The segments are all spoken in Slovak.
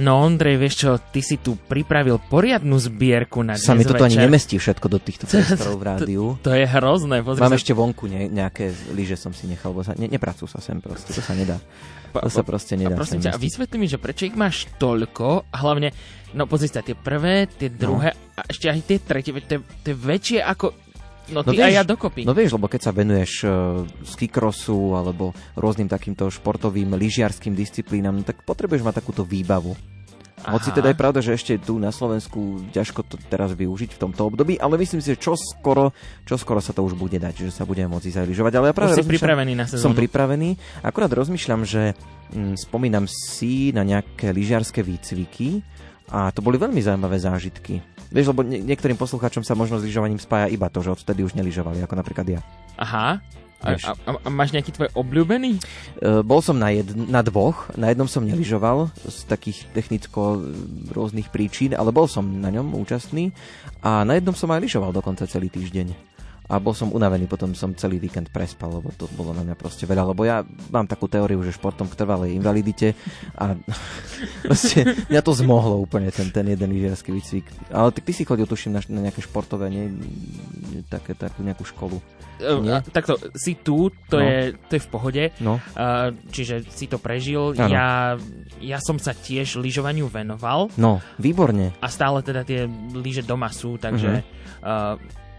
No Ondrej, vieš čo, ty si tu pripravil poriadnu zbierku na Sa mi dnes toto ani nemestí všetko do týchto priestorov v rádiu. To je hrozné. Pozri Mám sa, ešte vonku ne, nejaké lyže som si nechal, bo sa, ne, nepracujú sa sem proste, to sa nedá. Pa- To sa proste nedá A prosím ťa, a vysvetli mi, že prečo ich máš toľko, a hlavne, no pozri sa, tie prvé, tie druhé, a ešte aj tie tretie, to je, to je väčšie ako, no ty No a vieš- ja dokopy. No vieš, lebo keď sa venuješ uh, skikrosu alebo rôznym takýmto športovým lyžiarským disciplínam, no tak potrebuješ mať takúto výbavu. Aha. Hoci teda je pravda, že ešte tu na Slovensku ťažko to teraz využiť v tomto období, ale myslím si, že čo skoro, čo skoro sa to už bude dať, že sa budeme môcť lyžovať. Ale ja práve si pripravený na sezónu. Som pripravený. Akurát rozmýšľam, že mm, spomínam si na nejaké lyžiarske výcviky a to boli veľmi zaujímavé zážitky. Vieš, lebo nie, niektorým poslucháčom sa možno s lyžovaním spája iba to, že odtedy už nelyžovali, ako napríklad ja. Aha. A, a, a, a máš nejaký tvoj obľúbený? E, bol som na, jed, na dvoch, na jednom som nelyžoval z takých technicko e, rôznych príčin, ale bol som na ňom účastný a na jednom som aj lyžoval dokonca celý týždeň. A bol som unavený, potom som celý víkend prespal, lebo to bolo na mňa proste veľa, lebo ja mám takú teóriu, že športom k trvalej invalidite a proste mňa to zmohlo úplne ten, ten jeden lyžiarsky výcvik. Ale ty, ty si chodil, tuším, na, na nejaké športové, nie, také, takú nejakú školu. Nie? Uh, takto, si tu, to, No. je, to je v pohode, No, uh, čiže si to prežil. Ja, ja som sa tiež lyžovaniu venoval no, výborne. a stále teda tie lyže doma sú, takže uh,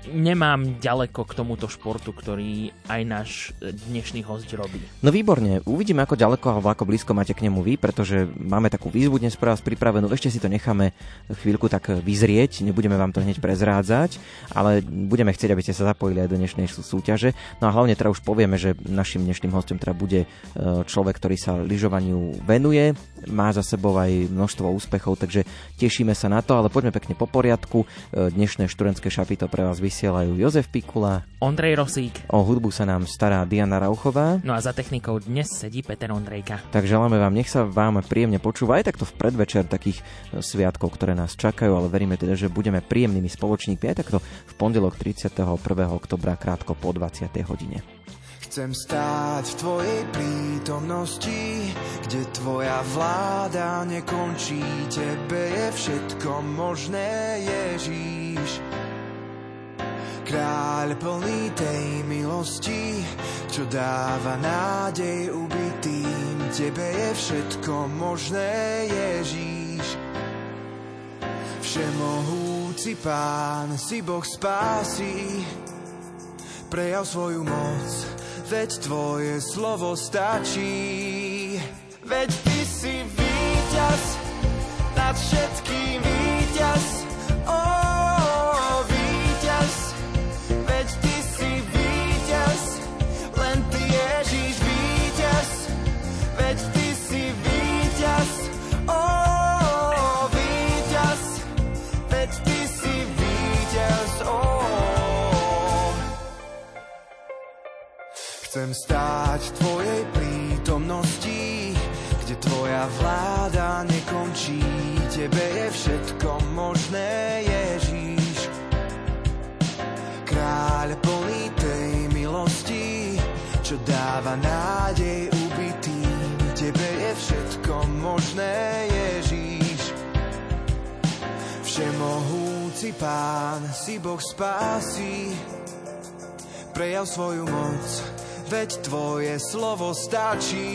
nemám ďaleko k tomuto športu, ktorý aj náš dnešný host robí. No výborne, uvidíme ako ďaleko alebo ako blízko máte k nemu vy, pretože máme takú výzvu dnes pre vás pripravenú, ešte si to necháme chvíľku tak vyzrieť, nebudeme vám to hneď prezrádzať, ale budeme chcieť, aby ste sa zapojili aj do dnešnej sú- súťaže. No a hlavne teda už povieme, že našim dnešným hostom teda bude e, človek, ktorý sa lyžovaniu venuje, má za sebou aj množstvo úspechov, takže tešíme sa na to, ale poďme pekne po poriadku. E, Dnešné študentské šapito pre vás vysielajú Jozef Pikula, Ondrej Rosík. o hudbu sa nám stará Diana Rauchová. No a za technikou dnes sedí Peter Ondrejka. Tak želáme vám, nech sa vám príjemne počúva aj takto v predvečer takých e, sviatkov, ktoré nás čakajú, ale veríme teda, že budeme príjemnými spoločníkmi aj takto v pondelok 31. oktobra krátko po 20. hodine. Chcem stáť v tvojej prítomnosti, kde tvoja vláda nekončí. Tebe je všetko možné, Ježíš. Kráľ plný tej milosti, čo dáva nádej ubitým. Tebe je všetko možné, Ježíš. Všemohúci pán, si Boh spásy, prejav svoju moc, veď tvoje slovo stačí. Veď ty si víťaz, nad všetkým víťaz. Chcem stáť v tvojej prítomnosti, kde tvoja vláda nekončí. Tebe je všetko možné, Ježíš. Kráľ plný tej milosti, čo dáva nádej ubitým. Tebe je všetko možné, Ježíš. Všemohúci pán, si Boh spásy, prejav svoju moc, veď tvoje slovo stačí.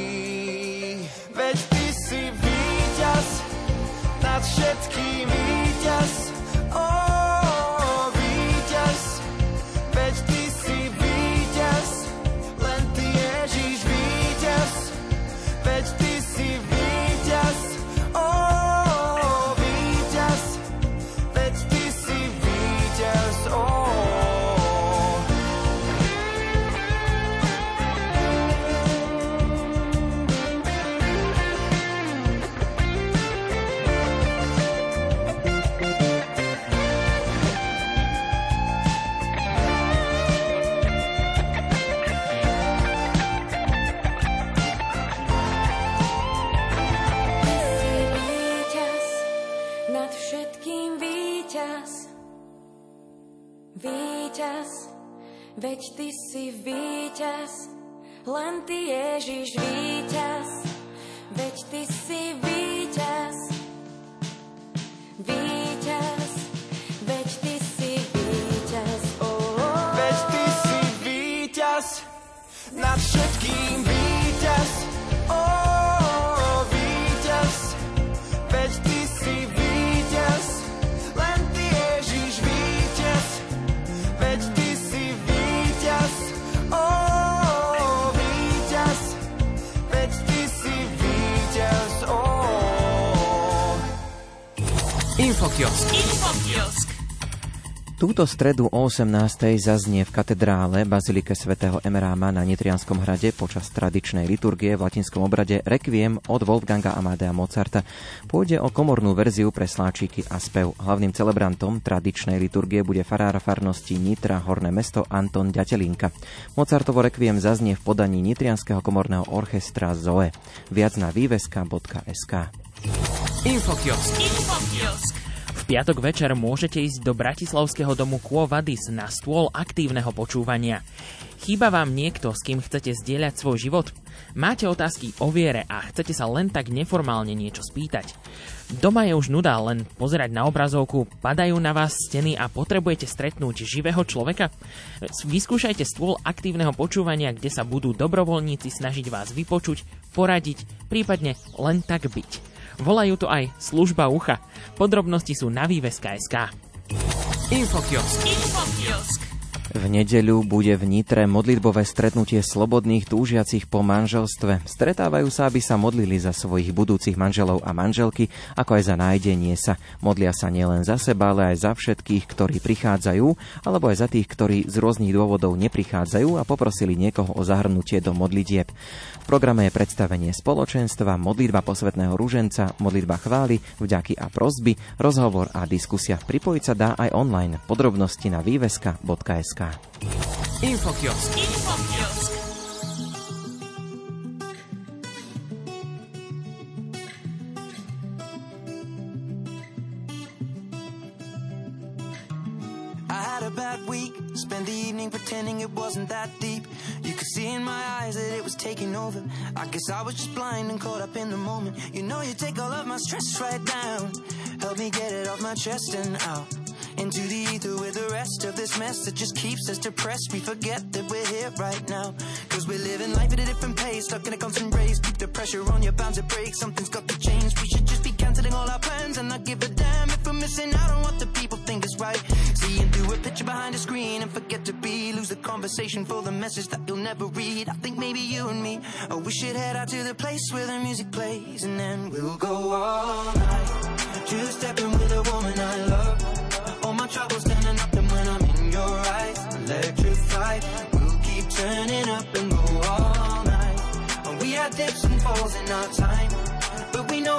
Veď ty si víťaz, nad všetkým víťaz. Veď ty si víťaz, len ty Ježiš víťaz. Veď ty si víťaz, víťaz. Infokiosk. Túto stredu o 18. zaznie v katedrále Bazilike svätého Emeráma na Nitrianskom hrade počas tradičnej liturgie v latinskom obrade Requiem od Wolfganga Amadea Mozarta. Pôjde o komornú verziu pre sláčiky a spev. Hlavným celebrantom tradičnej liturgie bude farár farnosti Nitra Horné mesto Anton Ďatelinka. Mozartovo Requiem zaznie v podaní Nitrianského komorného orchestra ZOE. Viac na výveska.sk. Infokiosk. V piatok večer môžete ísť do Bratislavského domu Quo Vadis na stôl aktívneho počúvania. Chýba vám niekto, s kým chcete zdieľať svoj život? Máte otázky o viere a chcete sa len tak neformálne niečo spýtať? Doma je už nuda len pozerať na obrazovku, padajú na vás steny a potrebujete stretnúť živého človeka? Vyskúšajte stôl aktívneho počúvania, kde sa budú dobrovoľníci snažiť vás vypočuť, poradiť, prípadne len tak byť. Volajú to aj služba ucha. Podrobnosti sú na výveska.sk. Infokiosk. V nedeľu bude v Nitre modlitbové stretnutie slobodných túžiacich po manželstve. Stretávajú sa, aby sa modlili za svojich budúcich manželov a manželky, ako aj za nájdenie sa. Modlia sa nielen za seba, ale aj za všetkých, ktorí prichádzajú, alebo aj za tých, ktorí z rôznych dôvodov neprichádzajú a poprosili niekoho o zahrnutie do modlitieb. V programe je predstavenie spoločenstva, modlitba posvetného rúženca, modlitba chvály, vďaky a prozby, rozhovor a diskusia. Pripojiť sa dá aj online. Podrobnosti na výveska.sk. Infokiosk. I had a bad week. Spent the evening pretending it wasn't that deep. You could see in my eyes that it was taking over. I guess I was just blind and caught up in the moment. You know, you take all of my stress right down. Help me get it off my chest and out. Into the ether with the rest of this mess that just keeps us depressed. We forget that we're here right now. Cause we're living life at a different pace. Stuck in a constant race. Keep the pressure on, you're bound to break. Something's got to change. We should just be cancelling all our plans and not give a damn if we're missing out on what the people think is right. Seeing through a picture behind a screen and forget to be. Lose the conversation for the message that you'll never read. I think maybe you and me, oh, we should head out to the place where the music plays and then we'll go all night. Just stepping with a woman I love. All my troubles standing up and when I'm in your eyes, electrified. We'll keep turning up and go all night. We had dips and falls in our time, but we know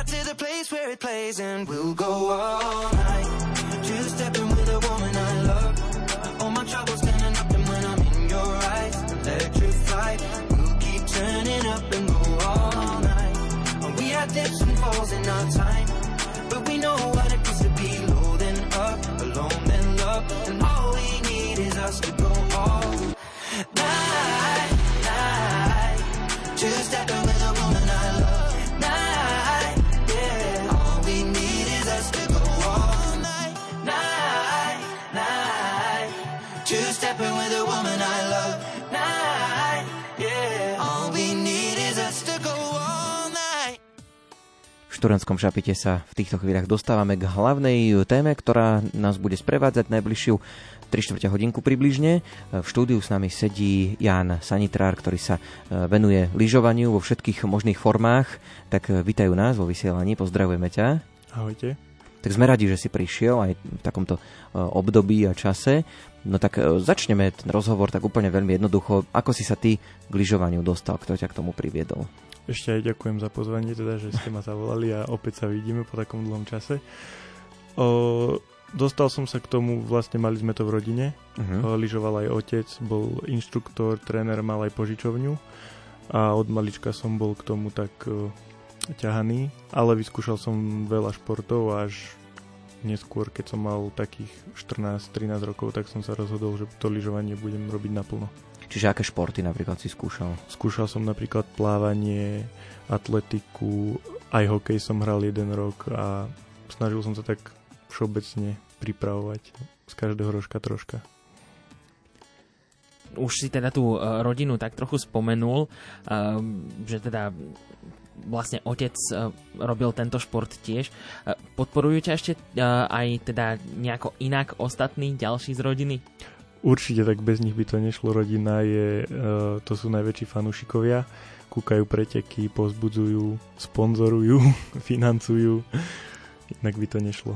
Out to the place where it plays, and we'll go all night. Just stepping with a woman I love. All my troubles standing up, and when I'm in your eyes, electrified. We'll keep turning up and go all night. We had dips and falls in our time. V Šturentskom šapite sa v týchto chvíľach dostávame k hlavnej téme, ktorá nás bude sprevádzať najbližšiu 3 čtvrte hodinku približne. V štúdiu s nami sedí Jan Sanitrár, ktorý sa venuje lyžovaniu vo všetkých možných formách. Tak vítajú nás vo vysielaní, pozdravujeme ťa. Ahojte. Tak sme radi, že si prišiel aj v takomto období a čase. No tak začneme ten rozhovor tak úplne veľmi jednoducho. Ako si sa ty k lyžovaniu dostal? Kto ťa k tomu priviedol? Ešte aj ďakujem za pozvanie, teda, že ste ma zavolali a opäť sa vidíme po takom dlhom čase. O, dostal som sa k tomu, vlastne mali sme to v rodine. Uh-huh. Lyžoval aj otec, bol inštruktor, tréner, mal aj požičovňu a od malička som bol k tomu tak o, ťahaný, ale vyskúšal som veľa športov až neskôr, keď som mal takých 14-13 rokov, tak som sa rozhodol, že to lyžovanie budem robiť naplno. Čiže aké športy napríklad si skúšal? Skúšal som napríklad plávanie, atletiku, aj hokej som hral jeden rok a snažil som sa tak všeobecne pripravovať z každého rožka troška. Už si teda tú uh, rodinu tak trochu spomenul, uh, že teda vlastne otec uh, robil tento šport tiež. Podporujú ťa ešte aj teda nejako inak ostatní ďalší z rodiny? Určite, tak bez nich by to nešlo. Rodina je, uh, to sú najväčší fanúšikovia. Kúkajú preteky, pozbudzujú, sponzorujú, financujú. Inak by to nešlo.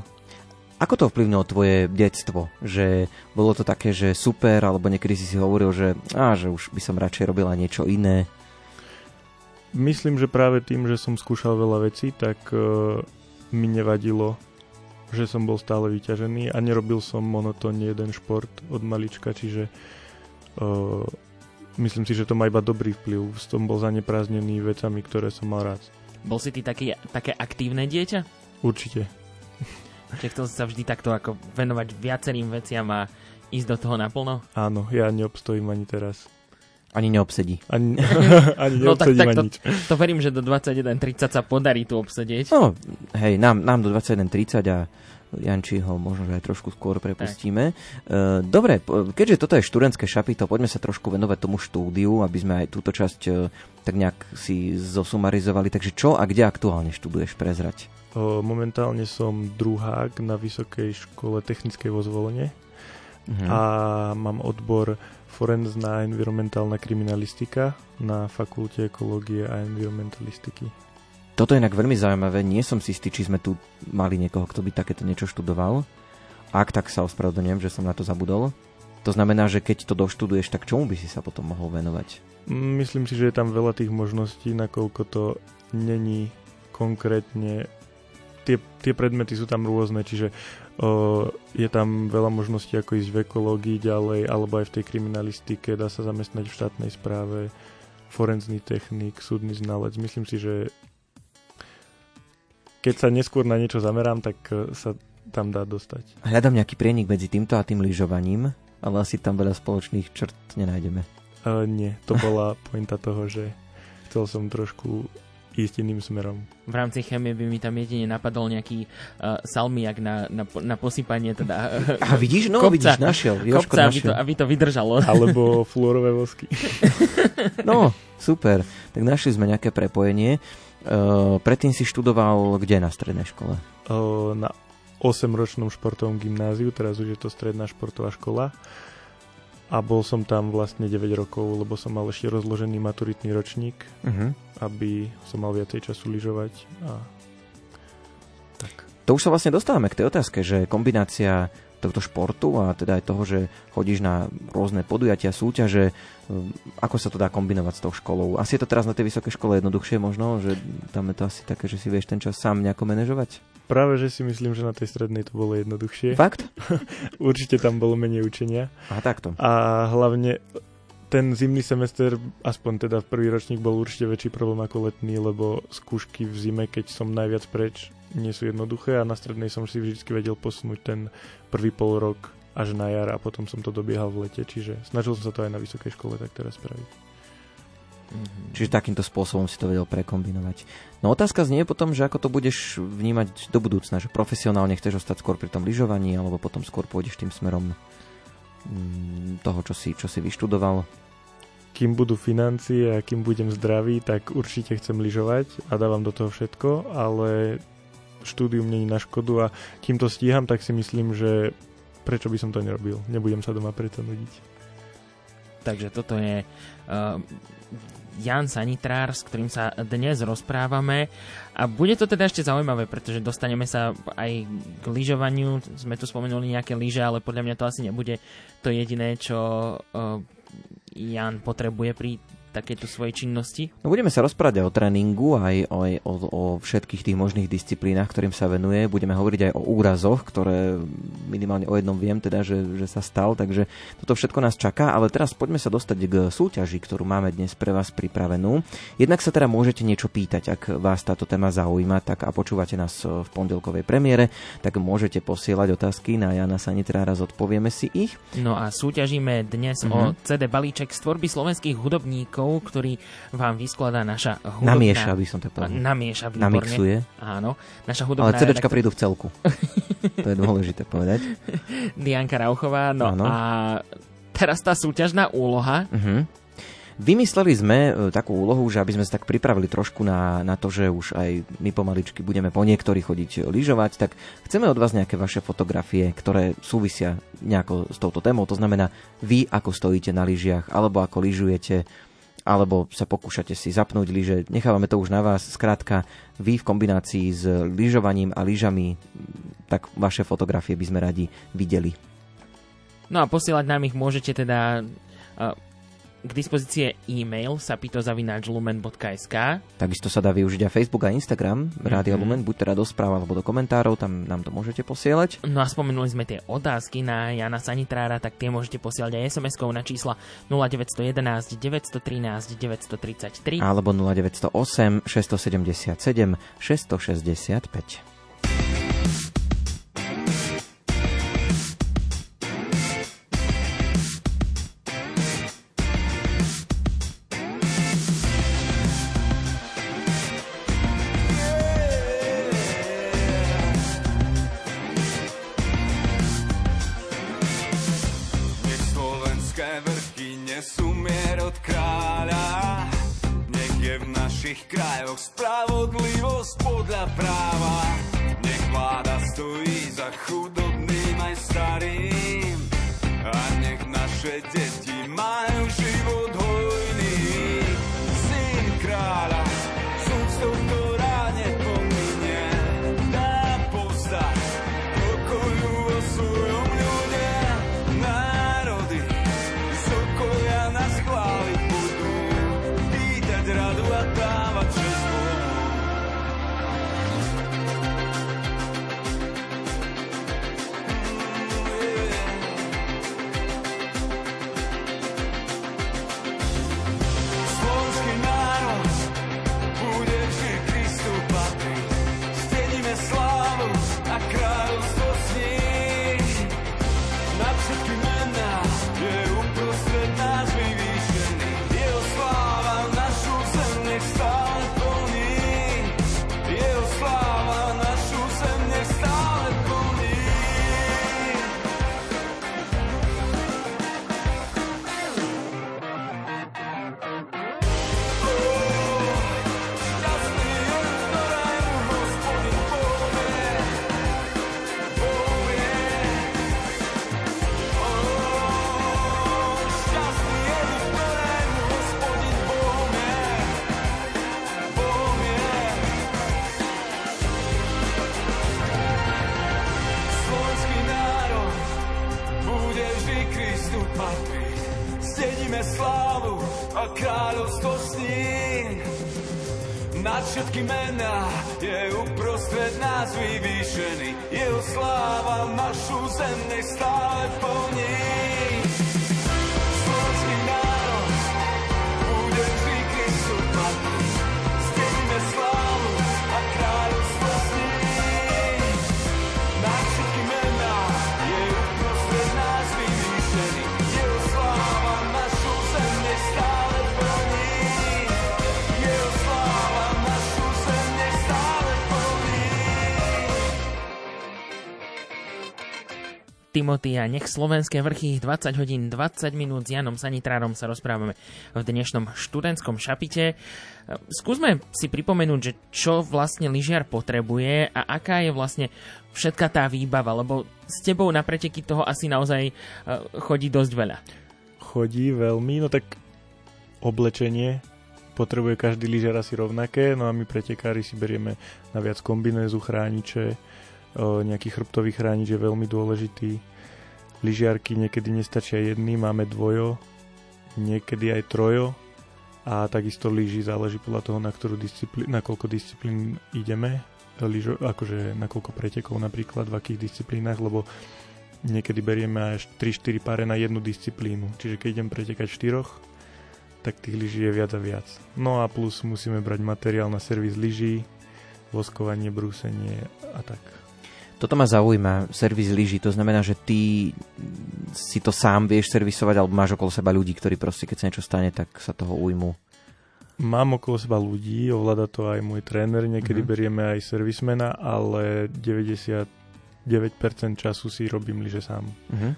Ako to vplyvnilo tvoje detstvo? Že bolo to také, že super, alebo niekedy si si hovoril, že, á, že už by som radšej robila niečo iné? Myslím, že práve tým, že som skúšal veľa vecí, tak uh, mi nevadilo že som bol stále vyťažený a nerobil som monotónne jeden šport od malička, čiže uh, myslím si, že to má iba dobrý vplyv. Som bol zaneprázdnený vecami, ktoré som mal rád. Bol si ty taký, také aktívne dieťa? Určite. Čiže chcel sa vždy takto ako venovať viacerým veciam a ísť do toho naplno? Áno, ja neobstojím ani teraz. Ani neobsedí. Ani, ani no tak, tak to, nič. to verím, že do 21.30 sa podarí tu obsedieť. No, hej, nám, nám do 21.30 a Janči ho možno aj trošku skôr prepustíme. Tak. E, dobre, keďže toto je študentské šapito, poďme sa trošku venovať tomu štúdiu, aby sme aj túto časť e, tak nejak si zosumarizovali. Takže čo a kde aktuálne študuješ prezrať? Momentálne som druhák na Vysokej škole technickej vo Zvolenie uh-huh. a mám odbor forenzná environmentálna kriminalistika na fakulte ekológie a environmentalistiky. Toto je inak veľmi zaujímavé, nie som si istý, či sme tu mali niekoho, kto by takéto niečo študoval. Ak tak sa ospravedlňujem, že som na to zabudol. To znamená, že keď to doštuduješ, tak čomu by si sa potom mohol venovať? Myslím si, že je tam veľa tých možností, nakoľko to není konkrétne tie, tie predmety sú tam rôzne, čiže o, je tam veľa možností, ako ísť v ekológii ďalej, alebo aj v tej kriminalistike, dá sa zamestnať v štátnej správe, forenzný technik, súdny znalec. Myslím si, že keď sa neskôr na niečo zamerám, tak e, sa tam dá dostať. Hľadám nejaký prienik medzi týmto a tým lyžovaním, ale asi tam veľa spoločných črt nenájdeme. Uh, nie, to bola pointa toho, že chcel som trošku ísť iným smerom. V rámci chemie by mi tam jedine napadol nejaký uh, salmiak na, na, na posypanie teda... Uh, a vidíš, no kopca, vidíš, našiel. Jožko kopca, našiel. Aby, to, aby to vydržalo. Alebo fluorové vosky. no, super. Tak našli sme nejaké prepojenie. Uh, predtým si študoval kde na strednej škole? Uh, na 8-ročnom športovom gymnáziu, teraz už je to stredná športová škola a bol som tam vlastne 9 rokov, lebo som mal ešte rozložený maturitný ročník, uh-huh. aby som mal viacej času lyžovať a tak. To už sa vlastne dostávame k tej otázke, že kombinácia tohto športu a teda aj toho, že chodíš na rôzne podujatia, súťaže, um, ako sa to dá kombinovať s tou školou? Asi je to teraz na tej vysokej škole jednoduchšie možno, že tam je to asi také, že si vieš ten čas sám nejako manažovať? Práve, že si myslím, že na tej strednej to bolo jednoduchšie. Fakt? Určite tam bolo menej učenia. A takto. A hlavne ten zimný semester, aspoň teda v prvý ročník, bol určite väčší problém ako letný, lebo skúšky v zime, keď som najviac preč, nie sú jednoduché a na strednej som si vždy vedel posunúť ten prvý pol rok až na jar a potom som to dobiehal v lete, čiže snažil som sa to aj na vysokej škole tak teraz spraviť. Mm-hmm. Čiže takýmto spôsobom si to vedel prekombinovať. No otázka znie potom, že ako to budeš vnímať do budúcna, že profesionálne chceš ostať skôr pri tom lyžovaní, alebo potom skôr pôjdeš tým smerom mm, toho, čo si, čo si vyštudoval. Kým budú financie a kým budem zdravý, tak určite chcem lyžovať a dávam do toho všetko, ale štúdium není na škodu a kým to stíham, tak si myslím, že prečo by som to nerobil? Nebudem sa doma preto nudiť. Takže toto je uh, Jan Sanitrár, s ktorým sa dnes rozprávame. A bude to teda ešte zaujímavé, pretože dostaneme sa aj k lyžovaniu. Sme tu spomenuli nejaké lyže, ale podľa mňa to asi nebude to jediné, čo uh, Jan potrebuje pri takéto svojej činnosti? No, budeme sa rozprávať aj o tréningu, aj o, o, o všetkých tých možných disciplínach, ktorým sa venuje. Budeme hovoriť aj o úrazoch, ktoré minimálne o jednom viem, teda, že, že sa stal, takže toto všetko nás čaká, ale teraz poďme sa dostať k súťaži, ktorú máme dnes pre vás pripravenú. Jednak sa teda môžete niečo pýtať, ak vás táto téma zaujíma, tak a počúvate nás v pondelkovej premiére, tak môžete posielať otázky na Jana Sanitrára, zodpovieme si ich. No a súťažíme dnes mm-hmm. o CD balíček z tvorby slovenských hudobníkov zvučníkov, ktorý vám vyskladá naša hudobná... Namieša, by som to povedal. Namieša, výborne. Namixuje. Áno. Naša hudobná Ale CDčka prídu v celku. to je dôležité povedať. Dianka Rauchová. No áno. a teraz tá súťažná úloha. Uh-huh. Vymysleli sme e, takú úlohu, že aby sme sa tak pripravili trošku na, na to, že už aj my pomaličky budeme po niektorí chodiť lyžovať, tak chceme od vás nejaké vaše fotografie, ktoré súvisia nejako s touto témou. To znamená, vy ako stojíte na lyžiach, alebo ako lyžujete, alebo sa pokúšate si zapnúť lyže. Nechávame to už na vás. Skrátka, vy v kombinácii s lyžovaním a lyžami, tak vaše fotografie by sme radi videli. No a posielať nám ich môžete teda k dispozícii e-mail sapitozavináčlumen.sk Takisto sa dá využiť aj Facebook a Instagram Rádia mm-hmm. Lumen, buď teda do správ alebo do komentárov, tam nám to môžete posielať. No a spomenuli sme tie otázky na Jana Sanitrára, tak tie môžete posielať aj SMS-kou na čísla 0911 913 933 alebo 0908 677 665. Timothy a nech slovenské vrchy 20 hodín 20 minút s Janom Sanitrárom sa rozprávame v dnešnom študentskom šapite. Skúsme si pripomenúť, že čo vlastne lyžiar potrebuje a aká je vlastne všetka tá výbava, lebo s tebou na preteky toho asi naozaj e, chodí dosť veľa. Chodí veľmi, no tak oblečenie potrebuje každý lyžiar asi rovnaké, no a my pretekári si berieme na viac kombinézu, chrániče, nejaký chrbtový chránič je veľmi dôležitý. Lyžiarky niekedy nestačia jedný, máme dvojo, niekedy aj trojo a takisto lyži záleží podľa toho, na, ktorú disciplí, na koľko disciplín ideme, lyžo, akože na koľko pretekov napríklad, v akých disciplínach, lebo niekedy berieme až 3-4 páre na jednu disciplínu. Čiže keď idem pretekať štyroch, tak tých lyží je viac a viac. No a plus musíme brať materiál na servis lyží, voskovanie, brúsenie a tak. Toto ma zaujíma, servis lyží, to znamená, že ty si to sám vieš servisovať, alebo máš okolo seba ľudí, ktorí proste, keď sa niečo stane, tak sa toho ujmu. Mám okolo seba ľudí, ovláda to aj môj tréner, niekedy mm-hmm. berieme aj servismena, ale 99% času si robím lyže sám. Mm-hmm.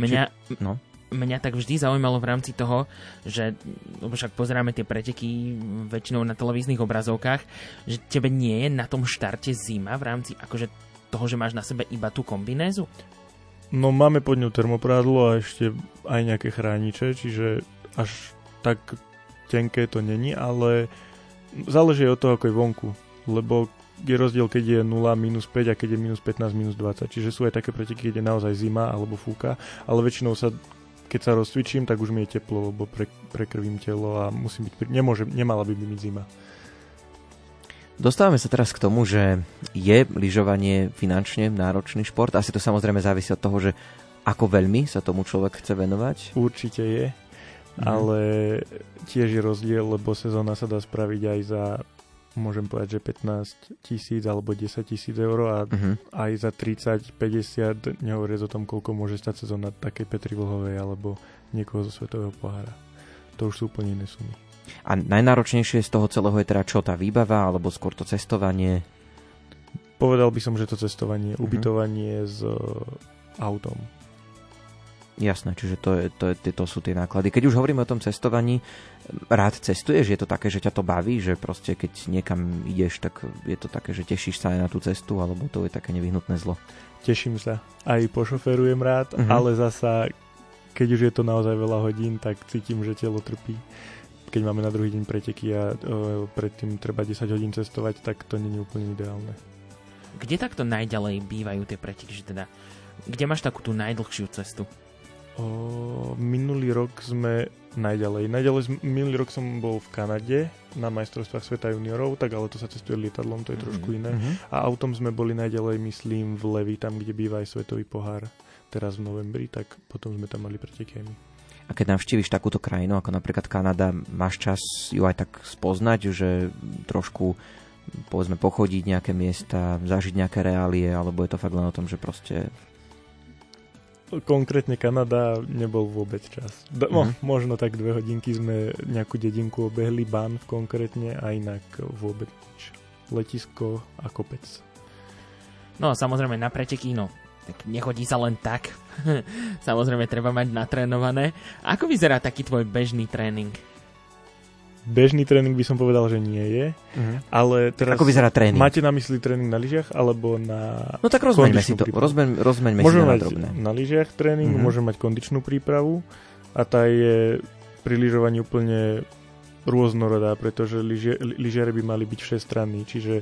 Mňa, Či, no. mňa tak vždy zaujímalo v rámci toho, že, lebo však pozeráme tie preteky väčšinou na televíznych obrazovkách, že tebe nie je na tom štarte zima v rámci akože toho, že máš na sebe iba tú kombinézu? No máme pod ňou termoprádlo a ešte aj nejaké chrániče, čiže až tak tenké to není, ale záleží od toho, ako je vonku. Lebo je rozdiel, keď je 0, minus 5 a keď je minus 15, minus 20. Čiže sú aj také preteky, keď je naozaj zima alebo fúka, ale väčšinou sa keď sa rozcvičím, tak už mi je teplo, lebo pre, prekrvím telo a musím byť, nemôže, nemala by byť zima. Dostávame sa teraz k tomu, že je lyžovanie finančne náročný šport. Asi to samozrejme závisí od toho, že ako veľmi sa tomu človek chce venovať. Určite je, mhm. ale tiež je rozdiel, lebo sezóna sa dá spraviť aj za môžem povedať, že 15 tisíc alebo 10 tisíc eur a uh-huh. aj za 30, 50, nehovoriac o tom, koľko môže stať sezóna takej Petri Vlhovej alebo niekoho zo Svetového pohára. To už sú úplne iné sumy. A najnáročnejšie z toho celého je teda čo, tá výbava, alebo skôr to cestovanie? Povedal by som, že to cestovanie, uh-huh. ubytovanie s uh, autom. Jasné, čiže to, je, to, je, to sú tie náklady. Keď už hovoríme o tom cestovaní, rád cestuješ? Je to také, že ťa to baví? Že proste keď niekam ideš, tak je to také, že tešíš sa aj na tú cestu? Alebo to je také nevyhnutné zlo? Teším sa. Aj pošoferujem rád, uh-huh. ale zasa, keď už je to naozaj veľa hodín, tak cítim, že telo trpí keď máme na druhý deň preteky a uh, predtým treba 10 hodín cestovať, tak to nie je úplne ideálne. Kde takto najďalej bývajú tie preteky? Že teda, kde máš takú tú najdlhšiu cestu? O, minulý rok sme najďalej. Najďalej, minulý rok som bol v Kanade na majstrovstvách sveta juniorov, tak ale to sa cestuje lietadlom, to je mm-hmm. trošku iné. Mm-hmm. A autom sme boli najďalej, myslím, v Levi, tam, kde býva aj svetový pohár teraz v novembri, tak potom sme tam mali preteky aj my. A keď navštíviš takúto krajinu, ako napríklad Kanada, máš čas ju aj tak spoznať, že trošku povedzme pochodiť nejaké miesta, zažiť nejaké reálie, alebo je to fakt len o tom, že proste... Konkrétne Kanada nebol vôbec čas. Do, mm-hmm. Možno tak dve hodinky sme nejakú dedinku obehli, ban konkrétne a inak vôbec nič. Letisko a kopec. No a samozrejme na preteky, no tak nechodí sa len tak. Samozrejme, treba mať natrénované. Ako vyzerá taký tvoj bežný tréning? Bežný tréning by som povedal, že nie je, uh-huh. ale teraz... Ako vyzerá tréning? Máte na mysli tréning na lyžiach, alebo na No tak rozmeňme si to, rozmeň, rozmeňme môžeme si mať na, na lyžiach tréning, uh-huh. môžeme mať kondičnú prípravu a tá je pri lyžovaní úplne rôznorodá, pretože lyžiare by mali byť všestranní, čiže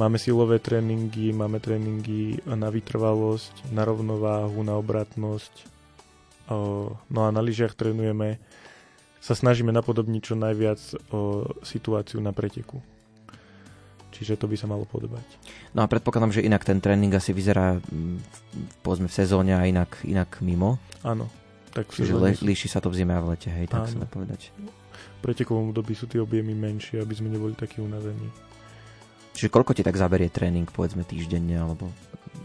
Máme silové tréningy, máme tréningy na vytrvalosť, na rovnováhu, na obratnosť. No a na lyžiach trénujeme, sa snažíme napodobniť čo najviac situáciu na preteku. Čiže to by sa malo podobať. No a predpokladám, že inak ten tréning asi vyzerá povedzme v sezóne a inak, inak mimo. Áno. Tak Čiže le, líši sa to v zime a v lete, hej, tak sa dá povedať. V pretekovom období sú tie objemy menšie, aby sme neboli takí unavení. Čiže koľko ti tak zaberie tréning, povedzme týždenne, alebo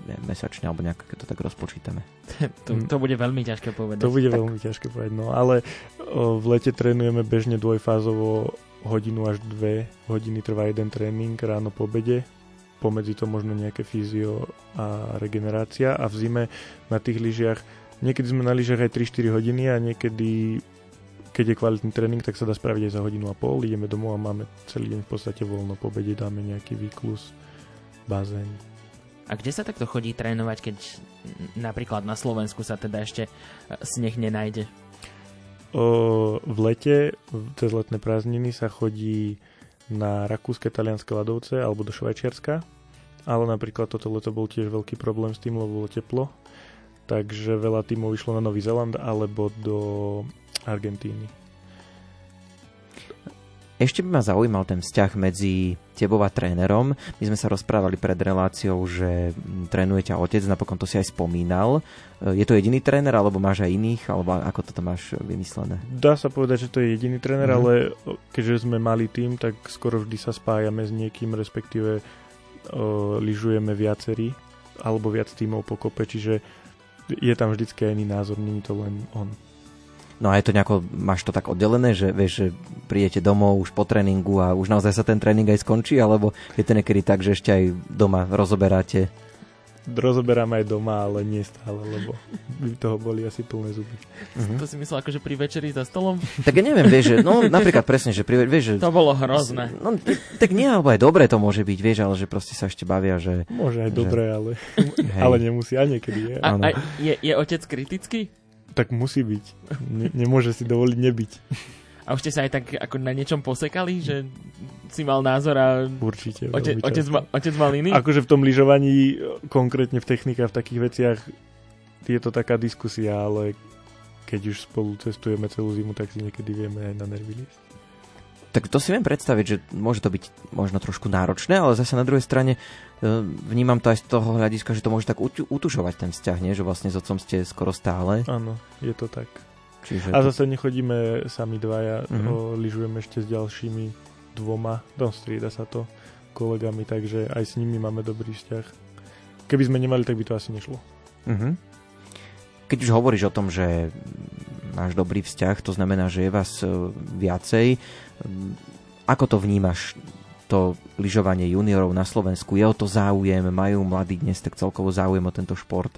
ne, mesačne, alebo nejak, keď to tak rozpočítame? to, to bude veľmi ťažké povedať. To bude tak. veľmi ťažké povedať, no ale o, v lete trénujeme bežne dvojfázovo hodinu až dve hodiny trvá jeden tréning ráno po obede pomedzi to možno nejaké fyzio a regenerácia a v zime na tých lyžiach niekedy sme na lyžiach aj 3-4 hodiny a niekedy keď je kvalitný tréning, tak sa dá spraviť aj za hodinu a pol. Ideme domov a máme celý deň v podstate voľno. Po obede dáme nejaký výklus, bazén. A kde sa takto chodí trénovať, keď napríklad na Slovensku sa teda ešte e, sneh nenájde? O, v lete, cez letné prázdniny sa chodí na rakúske, talianské ľadovce alebo do Švajčiarska. Ale napríklad toto leto bol tiež veľký problém s tým, lebo bolo teplo. Takže veľa tímov išlo na Nový Zeland alebo do Argentíny. Ešte by ma zaujímal ten vzťah medzi tebou a trénerom. My sme sa rozprávali pred reláciou, že trénuje ťa otec, napokon to si aj spomínal. Je to jediný tréner, alebo máš aj iných, alebo ako toto máš vymyslené? Dá sa povedať, že to je jediný tréner, mm-hmm. ale keďže sme malý tým, tak skoro vždy sa spájame s niekým, respektíve o, lyžujeme viacerí, alebo viac tímov pokope, čiže je tam vždycky iný názor, není to len on. No a je to nejako, máš to tak oddelené, že vieš, že prídete domov už po tréningu a už naozaj sa ten tréning aj skončí, alebo je to niekedy tak, že ešte aj doma rozoberáte? Rozoberám aj doma, ale nie stále, lebo by toho boli asi plné zuby. Uh-huh. To si myslel akože pri večeri za stolom? Tak ja neviem, vieš, že, no napríklad presne, že pri, vieš, že... To bolo hrozné. No, tak nie, alebo aj dobre to môže byť, vieš, ale že proste sa ešte bavia, že... Môže aj že... dobre, ale, ale nemusí, a niekedy je. A, a je, je otec kritický? tak musí byť. Ne, nemôže si dovoliť nebyť. A už ste sa aj tak ako na niečom posekali, že si mal názor a... Určite. Ote, otec, ma, otec mal iný? Akože v tom lyžovaní, konkrétne v technikách, v takých veciach, je to taká diskusia, ale keď už spolu cestujeme celú zimu, tak si niekedy vieme aj na nervy lísť. Tak to si viem predstaviť, že môže to byť možno trošku náročné, ale zase na druhej strane e, vnímam to aj z toho hľadiska, že to môže tak utušovať ten vzťah, nie? že vlastne s otcom ste skoro stále. Áno, je to tak. Čiže a zase nechodíme sami dvaja, mm-hmm. o, lyžujeme ešte s ďalšími dvoma, no strieda sa to kolegami, takže aj s nimi máme dobrý vzťah. Keby sme nemali, tak by to asi nešlo. Mm-hmm. Keď už hovoríš o tom, že máš dobrý vzťah, to znamená, že je vás e, viacej, ako to vnímaš, to lyžovanie juniorov na Slovensku? Je o to záujem? Majú mladí dnes tak celkovo záujem o tento šport?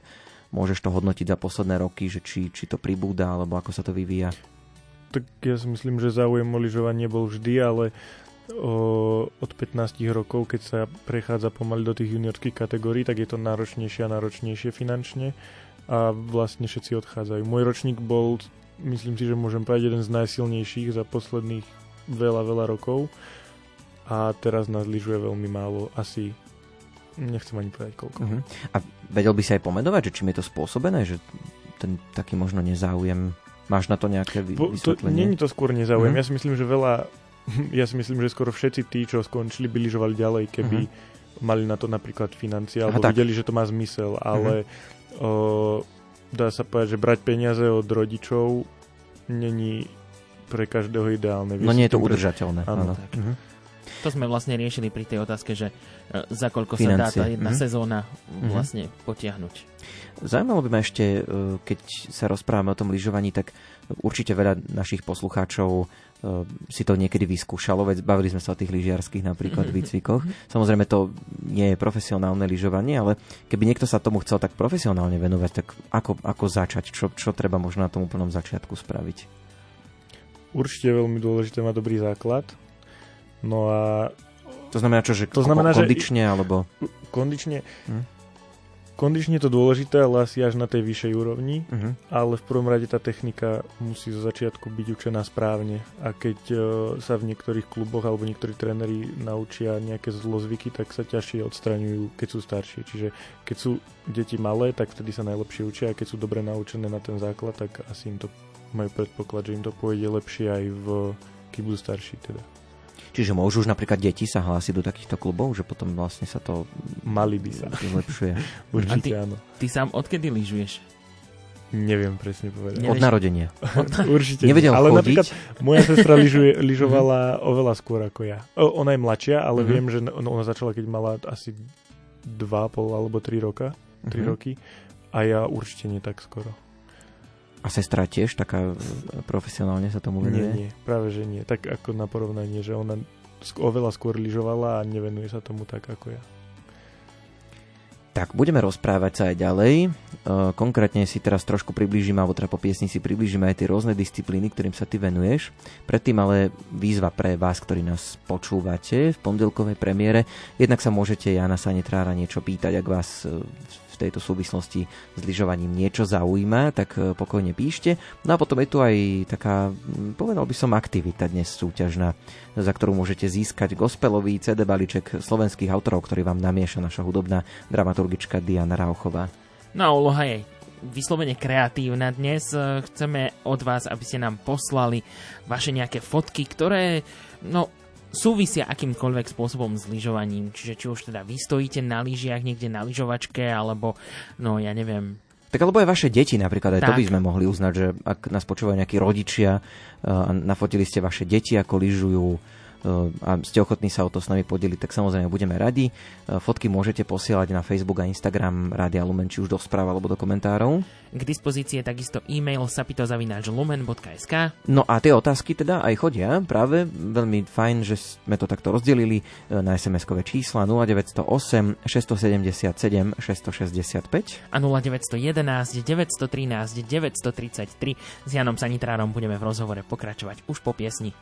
Môžeš to hodnotiť za posledné roky, že či, či to pribúda, alebo ako sa to vyvíja? Tak ja si myslím, že záujem o lyžovanie bol vždy, ale o, od 15 rokov, keď sa prechádza pomaly do tých juniorských kategórií, tak je to náročnejšie a náročnejšie finančne a vlastne všetci odchádzajú. Môj ročník bol, myslím si, že môžem povedať, jeden z najsilnejších za posledných veľa, veľa rokov a teraz nás lyžuje veľmi málo, asi nechcem ani povedať koľko. Uh-huh. A vedel by si aj pomenovať, že čím je to spôsobené, že ten taký možno nezáujem, máš na to nejaké vysvetlenie? Není to skôr nezáujem, uh-huh. ja si myslím, že veľa, ja si myslím, že skoro všetci tí, čo skončili, by lyžovali ďalej, keby uh-huh. mali na to napríklad financie, alebo Aha, videli, že to má zmysel, ale uh-huh. o, dá sa povedať, že brať peniaze od rodičov není pre každého ideálne. no nie je to udržateľné. Áno. Mhm. To sme vlastne riešili pri tej otázke, že e, za koľko Financie. sa dá tá jedna mm-hmm. sezóna mm-hmm. vlastne potiahnuť. Zaujímalo by ma ešte, e, keď sa rozprávame o tom lyžovaní, tak určite veľa našich poslucháčov e, si to niekedy vyskúšalo, veď bavili sme sa o tých lyžiarských napríklad výcvikoch. Samozrejme to nie je profesionálne lyžovanie, ale keby niekto sa tomu chcel tak profesionálne venovať, tak ako, ako začať? Čo, čo treba možno na tom úplnom začiatku spraviť? Určite veľmi dôležité mať dobrý základ. No a... To znamená čo, že to znamená, kondične, že... alebo... Kondične... Hm? Kondične je to dôležité, ale asi až na tej vyššej úrovni, uh-huh. ale v prvom rade tá technika musí zo začiatku byť učená správne a keď uh, sa v niektorých kluboch alebo niektorí tréneri naučia nejaké zlozvyky, tak sa ťažšie odstraňujú, keď sú staršie. Čiže keď sú deti malé, tak vtedy sa najlepšie učia a keď sú dobre naučené na ten základ, tak asi im to majú predpoklad, že im to pôjde lepšie aj v, keď budú starší teda. Čiže môžu už napríklad deti sa hlásiť do takýchto klubov, že potom vlastne sa to Mali by sa. vylepšuje. Určite ty, áno. Ty sám odkedy lyžuješ? Neviem presne povedať. Od narodenia. Určite. Nevedel ale chodiť? napríklad moja sestra lyžuje, lyžovala oveľa skôr ako ja. O, ona je mladšia, ale uh-huh. viem, že ona začala, keď mala asi 2,5 alebo 3 roka. 3 uh-huh. roky. A ja určite nie tak skoro. A sestra tiež taká e, profesionálne sa tomu venuje? Nie, nie, práve že nie. Tak ako na porovnanie, že ona oveľa skôr lyžovala a nevenuje sa tomu tak ako ja. Tak, budeme rozprávať sa aj ďalej. E, konkrétne si teraz trošku priblížime, alebo teda po piesni si priblížime aj tie rôzne disciplíny, ktorým sa ty venuješ. Predtým ale výzva pre vás, ktorí nás počúvate v pondelkovej premiére. Jednak sa môžete Jana Sanitrára niečo pýtať, ak vás e, v tejto súvislosti s lyžovaním niečo zaujíma, tak e, pokojne píšte. No a potom je tu aj taká, povedal by som, aktivita dnes súťažná, za ktorú môžete získať gospelový CD balíček slovenských autorov, ktorý vám namieša naša hudobná dramaturgička Diana Rauchová. No a úloha je vyslovene kreatívna dnes. E, chceme od vás, aby ste nám poslali vaše nejaké fotky, ktoré no, súvisia akýmkoľvek spôsobom s lyžovaním. Čiže či už teda vy stojíte na lyžiach niekde na lyžovačke, alebo no ja neviem, tak alebo aj vaše deti napríklad, aj tak. to by sme mohli uznať, že ak nás počúvajú nejakí rodičia a nafotili ste vaše deti, ako lyžujú, a ste ochotní sa o to s nami podeliť, tak samozrejme budeme radi. Fotky môžete posielať na Facebook a Instagram Rádia Lumen, či už do správ alebo do komentárov. K dispozícii je takisto e-mail sapitozavináčlumen.sk No a tie otázky teda aj chodia, práve veľmi fajn, že sme to takto rozdelili e, na SMS-kové čísla 0908 677 665 a 0911 913 933. S Janom Sanitrárom budeme v rozhovore pokračovať už po piesni.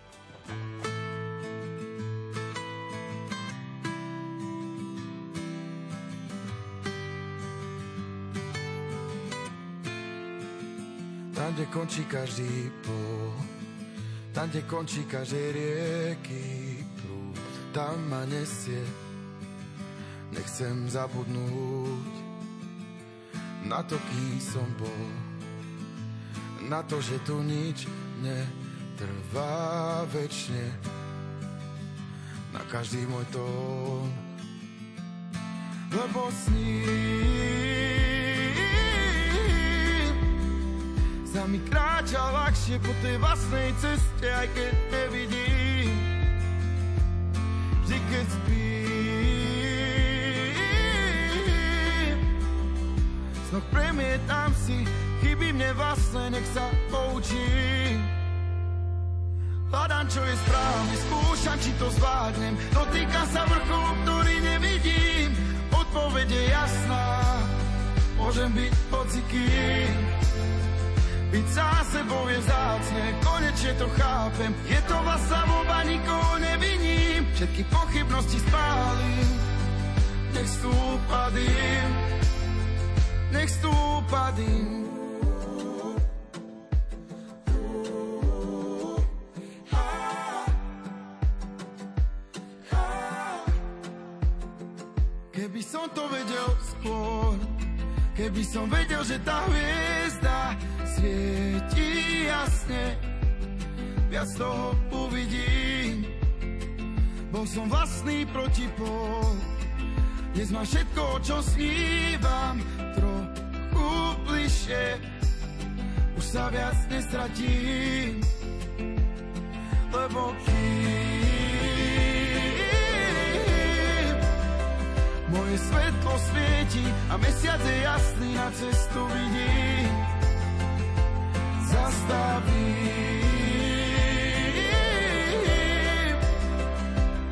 Kde končí každý pol, tam, kde končí každej rieky prúd, tam ma nesie. Nechcem zabudnúť na to, kým som bol, na to, že tu nič netrvá večne, na každý môj tón, lebo sníš sa mi kráča ľahšie po tej vlastnej ceste, aj keď nevidím. Vždy keď spím, snoch premietam si, chybí mne vlastne, nech sa poučím. Hľadám, čo je správne, skúšam, či to zvládnem. Dotýkam sa vrcholu, ktorý nevidím. Odpoveď je jasná, môžem byť hocikým. Byť za sebou je vzácne, konečne to chápem. Je to vlastná voľba, nikoho neviním. Všetky pochybnosti spálim. Nech stúpa dým, nech stúpa dým. Keby som to vedel skôr, keby som vedel, že tá hviezda svieti jasne, viac toho uvidím. Bol som vlastný protipol, dnes mám všetko, o čo snívam, trochu bližšie, už sa viac nestratím, lebo kým moje svetlo svieti a mesiac je jasný na cestu vidím zastavím.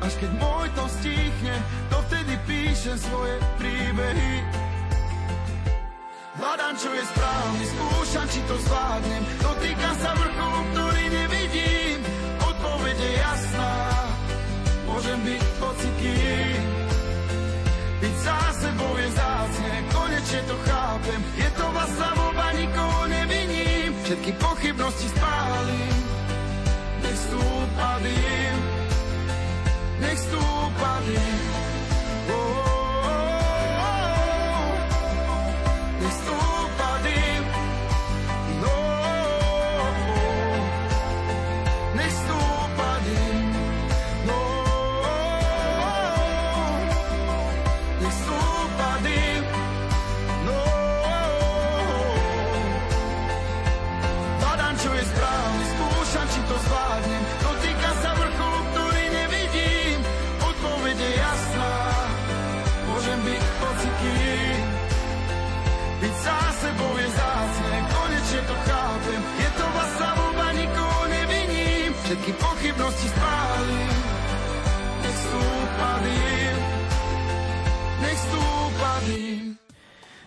Až keď môj to stichne, dovtedy píšem svoje príbehy. Hľadám, čo je správne, skúšam, či to zvládnem. Dotýkam sa vrcholu, ktorý nevidím. Odpoveď je jasná, môžem byť pocitým. Sebou je zácne, konečne to chápem. Je to vlastná voľba, nikoho neviním. Všetky pochybnosti spálim, nech stúpa dým, nech stúpa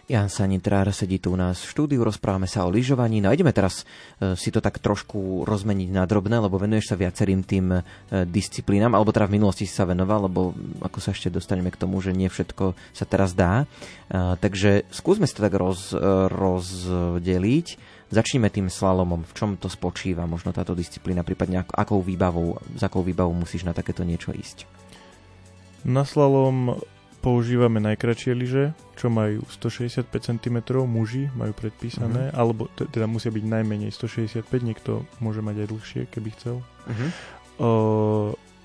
Jan Sanitrár sedí tu u nás v štúdiu, rozprávame sa o lyžovaní. No a ideme teraz e, si to tak trošku rozmeniť na drobné, lebo venuješ sa viacerým tým e, disciplínam, alebo teda v minulosti si sa venoval, lebo ako sa ešte dostaneme k tomu, že nie všetko sa teraz dá. E, takže skúsme si to tak roz, rozdeliť. Začneme tým slalomom. V čom to spočíva možno táto disciplína, prípadne akou výbavou, s akou výbavou musíš na takéto niečo ísť? Na slalom používame najkračšie lyže, čo majú 165 cm, muži majú predpísané, uh-huh. alebo teda musia byť najmenej 165, niekto môže mať aj dlhšie, keby chcel. Uh-huh. O,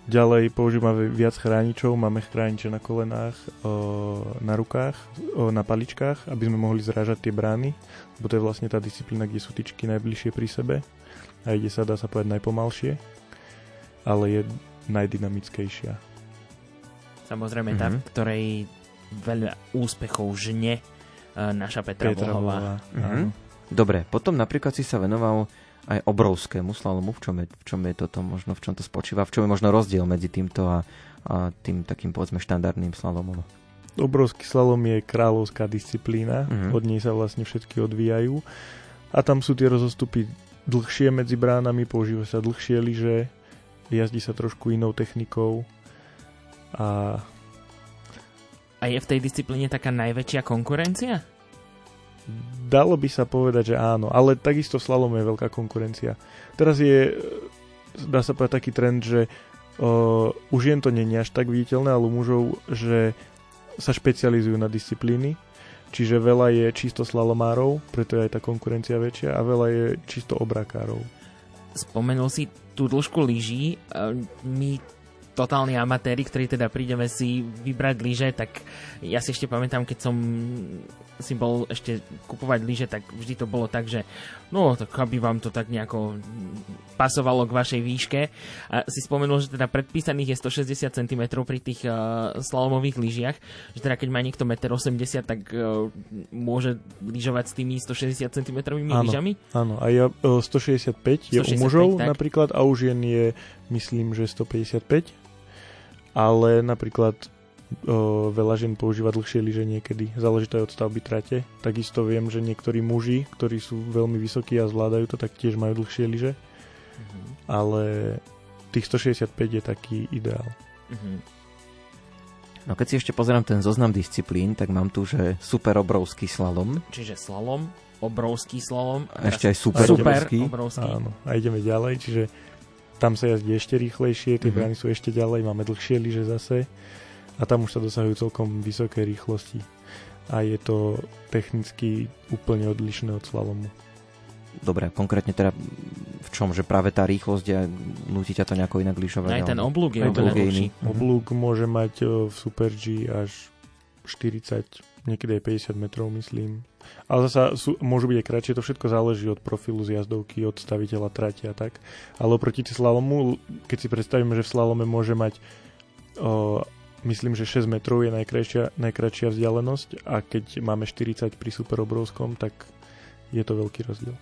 ďalej používame viac chráničov, máme chrániče na kolenách, o, na rukách, o, na paličkách, aby sme mohli zrážať tie brány, lebo to je vlastne tá disciplína, kde sú tyčky najbližšie pri sebe a ide sa, dá sa povedať, najpomalšie, ale je najdynamickejšia. Samozrejme mm-hmm. tá, v ktorej veľa úspechov žne uh, naša Petra, Petra Bohová. Mm-hmm. Dobre, potom napríklad si sa venoval aj obrovskému slalomu. V čom je, v čom je toto možno, v čom to spočíva? V čom je možno rozdiel medzi týmto a, a tým takým povedzme štandardným slalomom? Obrovský slalom je kráľovská disciplína, mm-hmm. od nej sa vlastne všetky odvíjajú a tam sú tie rozostupy dlhšie medzi bránami, používa sa dlhšie lyže, jazdí sa trošku inou technikou a... A je v tej disciplíne taká najväčšia konkurencia? Dalo by sa povedať, že áno, ale takisto slalom je veľká konkurencia. Teraz je, dá sa povedať taký trend, že uh, už jen to je až tak viditeľné, ale u mužov, že sa špecializujú na disciplíny, čiže veľa je čisto slalomárov, preto je aj tá konkurencia väčšia a veľa je čisto obrakárov. Spomenul si tú dĺžku lyží, my totálni amatéri, ktorí teda prídeme si vybrať lyže, tak ja si ešte pamätám, keď som si bol ešte kupovať lyže, tak vždy to bolo tak, že no, tak aby vám to tak nejako pasovalo k vašej výške. A si spomenul, že teda predpísaných je 160 cm pri tých uh, slalomových lyžiach, že teda keď má niekto 1,80 m, tak uh, môže lyžovať s tými 160 cm lyžami? Áno, a ja, uh, 165 je 165, u mužov tak. napríklad a u žien je myslím, že 155 ale napríklad o, veľa žien používa dlhšie lyže niekedy. Záleží to aj od stavby trate. Takisto viem, že niektorí muži, ktorí sú veľmi vysokí a zvládajú to, tak tiež majú dlhšie lyže. Mm-hmm. Ale tých 165 je taký ideál. Mm-hmm. No keď si ešte pozerám ten zoznam disciplín, tak mám tu, že super obrovský slalom. Čiže slalom, obrovský slalom. A ešte aj super, super obrovský. obrovský. Áno, a ideme ďalej, čiže tam sa jazdí ešte rýchlejšie, tie mm-hmm. brány sú ešte ďalej, máme dlhšie lyže zase a tam už sa dosahujú celkom vysoké rýchlosti. A je to technicky úplne odlišné od slalomu. Dobre, konkrétne teda v čom? Že práve tá rýchlosť a nutí ťa to nejako inak lyžovať? Aj ten oblúk je oblúk iný. Oblúk môže mať v Super G až 40, niekedy aj 50 metrov, myslím. Ale zasa sú, môžu byť aj kratšie, to všetko záleží od profilu zjazdovky, od staviteľa trati a tak. Ale oproti slalomu, keď si predstavíme, že v slalome môže mať o, myslím, že 6 metrov je najkrajšia, najkračšia vzdialenosť a keď máme 40 pri superobrovskom, tak je to veľký rozdiel.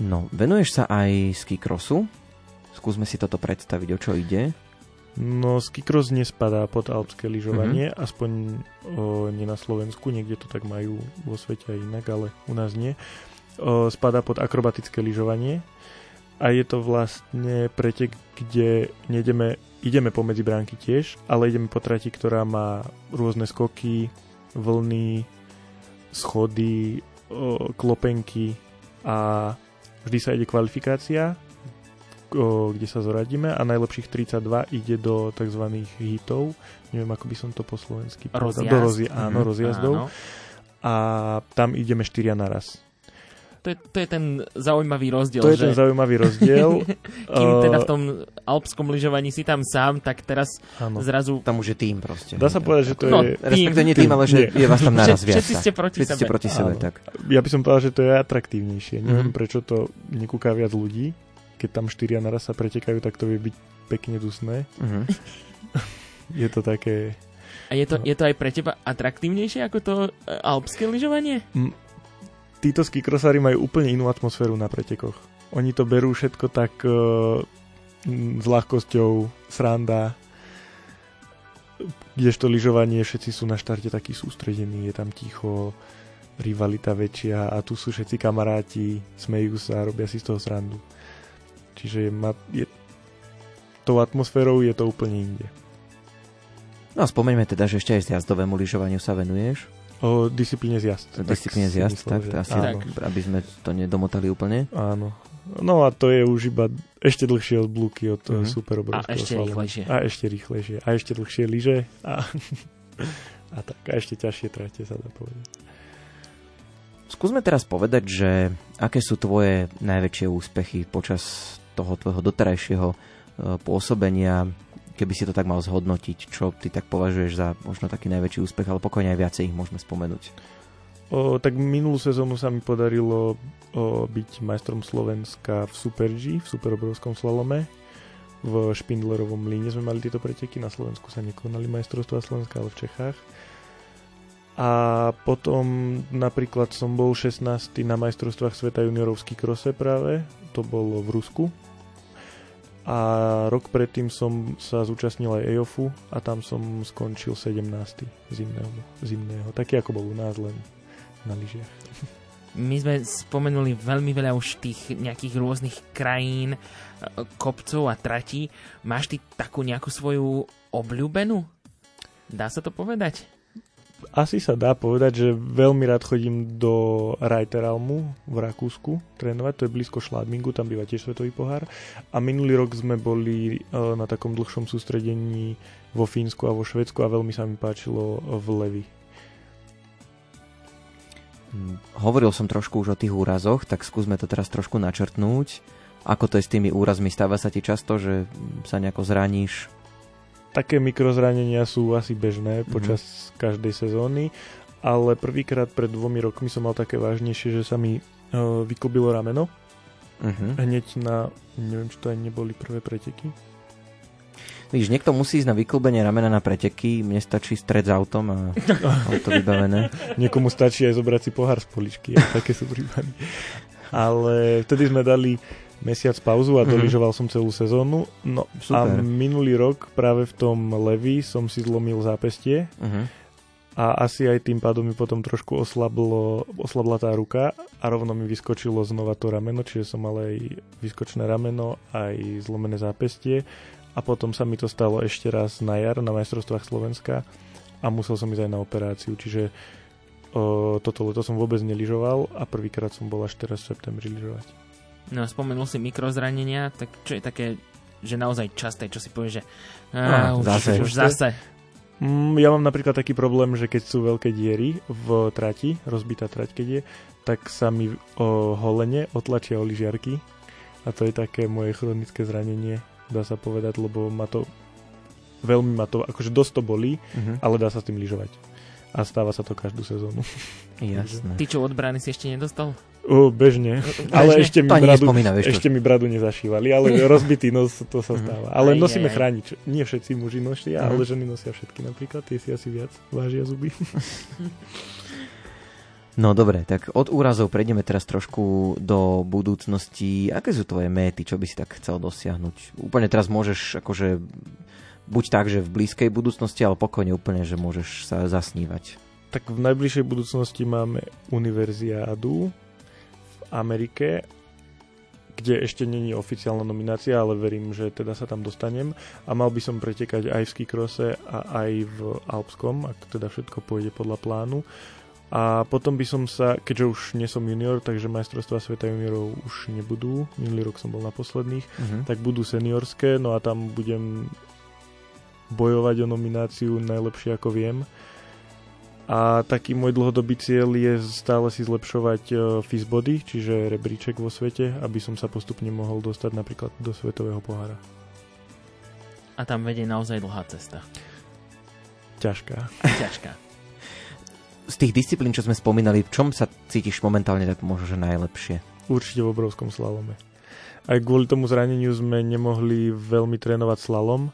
No, venuješ sa aj ski crossu? Skúsme si toto predstaviť, o čo ide. No, skikros nespadá pod alpské lyžovanie, mm-hmm. aspoň o, nie na Slovensku, niekde to tak majú vo svete aj inak, ale u nás nie. O, spadá pod akrobatické lyžovanie a je to vlastne pretek, kde nedeme, ideme pomedzi bránky tiež, ale ideme po trati, ktorá má rôzne skoky, vlny, schody, o, klopenky a vždy sa ide kvalifikácia kde sa zoradíme a najlepších 32 ide do tzv. hitov. Neviem, ako by som to po slovensky povedal. Do rozj- áno, mm-hmm. rozjazdov. Áno. A tam ideme štyria naraz. To je, to je ten zaujímavý rozdiel. To je že... ten zaujímavý rozdiel. Kým teda v tom alpskom lyžovaní si tam sám, tak teraz ano. zrazu... Tam už je tým proste. Dá sa povedať, že to no, je... Respektíve nie tým, ale že nie. je vás tam naraz viac. Všetci ste proti Všetci sebe. Ste proti sebe tak. Ja by som povedal, že to je atraktívnejšie. Neviem, mm. prečo to nekúka viac ľudí keď tam štyria naraz sa pretekajú, tak to vie byť pekne dusné. Uh-huh. je to také... A je to, no. je to aj pre teba atraktívnejšie ako to e, alpské lyžovanie? Títo skikrosári majú úplne inú atmosféru na pretekoch. Oni to berú všetko tak uh, s ľahkosťou, sranda. kdežto lyžovanie, všetci sú na štarte takí sústredení, je tam ticho, rivalita väčšia a tu sú všetci kamaráti, smejú sa, robia si z toho srandu. Čiže je, je, tou atmosférou je to úplne inde. No a spomeňme teda, že ešte aj zjazdovému lyžovaniu sa venuješ. O disciplíne zjazd. Disciplíne zjazd, tak, tak asi, áno. aby sme to nedomotali úplne. Áno. No a to je už iba ešte dlhšie od blúky, od mm-hmm. super A ešte slavu. rýchlejšie. A ešte rýchlejšie. A ešte dlhšie lyže. A, a tak. A ešte ťažšie trate sa dá povedať. Skúsme teraz povedať, že aké sú tvoje najväčšie úspechy počas toho tvojho doterajšieho e, pôsobenia, keby si to tak mal zhodnotiť, čo ty tak považuješ za možno taký najväčší úspech, ale pokojne aj viacej ich môžeme spomenúť. O, tak minulú sezónu sa mi podarilo o, byť majstrom Slovenska v Super G, v superobrovskom slalome. V Špindlerovom líne sme mali tieto preteky, na Slovensku sa nekonali majstrovstvá Slovenska, ale v Čechách. A potom napríklad som bol 16. na majstrovstvách sveta juniorovský krose práve, to bolo v Rusku. A rok predtým som sa zúčastnil aj EOFu a tam som skončil 17. zimného. zimného. Taký ako bol u nás len na lyžiach. My sme spomenuli veľmi veľa už tých nejakých rôznych krajín, kopcov a tratí. Máš ty takú nejakú svoju obľúbenú? Dá sa to povedať? Asi sa dá povedať, že veľmi rád chodím do Reiteralmu v Rakúsku trénovať, to je blízko Šládmingu, tam býva tiež svetový pohár. A minulý rok sme boli uh, na takom dlhšom sústredení vo Fínsku a vo Švedsku a veľmi sa mi páčilo v Levi. Hm, hovoril som trošku už o tých úrazoch, tak skúsme to teraz trošku načrtnúť. Ako to je s tými úrazmi? Stáva sa ti často, že sa nejako zraníš? Také mikrozranenia sú asi bežné mm-hmm. počas každej sezóny, ale prvýkrát pred dvomi rokmi som mal také vážnejšie, že sa mi uh, vyklbilo rameno. Mm-hmm. Hneď na, neviem, či to aj neboli prvé preteky. Víš, niekto musí ísť na vyklbenie ramena na preteky, mne stačí stred s autom a auto vybavené. Niekomu stačí aj zobrať si pohár z poličky, také sú prípady. Ale vtedy sme dali mesiac pauzu a mhm. doližoval som celú sezónu. No Super. a minulý rok práve v tom Levi som si zlomil zápestie uh-huh. a asi aj tým pádom mi potom trošku oslablo, oslabla tá ruka a rovno mi vyskočilo znova to rameno, čiže som mal aj vyskočné rameno, aj zlomené zápestie a potom sa mi to stalo ešte raz na jar na majstrovstvách Slovenska a musel som ísť aj na operáciu, čiže o, toto leto som vôbec neližoval a prvýkrát som bol až teraz v septembri lyžovať. No spomenul si mikrozranenia, tak čo je také, že naozaj časté, čo si povie, že á, už, zase. Už, už zase. Mm, ja mám napríklad taký problém, že keď sú veľké diery v trati, rozbitá trať keď je, tak sa mi o holene otlačia o lyžiarky a to je také moje chronické zranenie, dá sa povedať, lebo ma to veľmi ma to, akože dosť to bolí, uh-huh. ale dá sa s tým lyžovať. A stáva sa to každú sezónu. Jasné. Ty čo od brány si ešte nedostal? Uh, bežne. bežne. Ale ešte mi, bradu, ešte mi bradu nezašívali, ale rozbitý nos, to sa mhm. stáva. Ale aj, nosíme aj, aj. chránič. Nie všetci muži nosia, uh-huh. ale ženy nosia všetky napríklad. Tie si asi viac vážia zuby. No dobre, tak od úrazov prejdeme teraz trošku do budúcnosti. Aké sú tvoje méty, čo by si tak chcel dosiahnuť? Úplne teraz môžeš akože buď tak, že v blízkej budúcnosti, ale pokojne úplne, že môžeš sa zasnívať. Tak v najbližšej budúcnosti máme univerziádu Amerike, kde ešte není oficiálna nominácia, ale verím, že teda sa tam dostanem. A mal by som pretekať aj v skikrose a aj v Alpskom, ak teda všetko pôjde podľa plánu. A potom by som sa, keďže už nie som junior, takže majstrovstvá sveta juniorov už nebudú, minulý rok som bol na posledných, uh-huh. tak budú seniorské, no a tam budem bojovať o nomináciu najlepšie ako viem. A taký môj dlhodobý cieľ je stále si zlepšovať uh, Fizzbody, čiže rebríček vo svete, aby som sa postupne mohol dostať napríklad do svetového pohára. A tam vedie naozaj dlhá cesta. Ťažká. Ťažká. Z tých disciplín, čo sme spomínali, v čom sa cítiš momentálne tak možno, že najlepšie? Určite v obrovskom slalome. Aj kvôli tomu zraneniu sme nemohli veľmi trénovať slalom,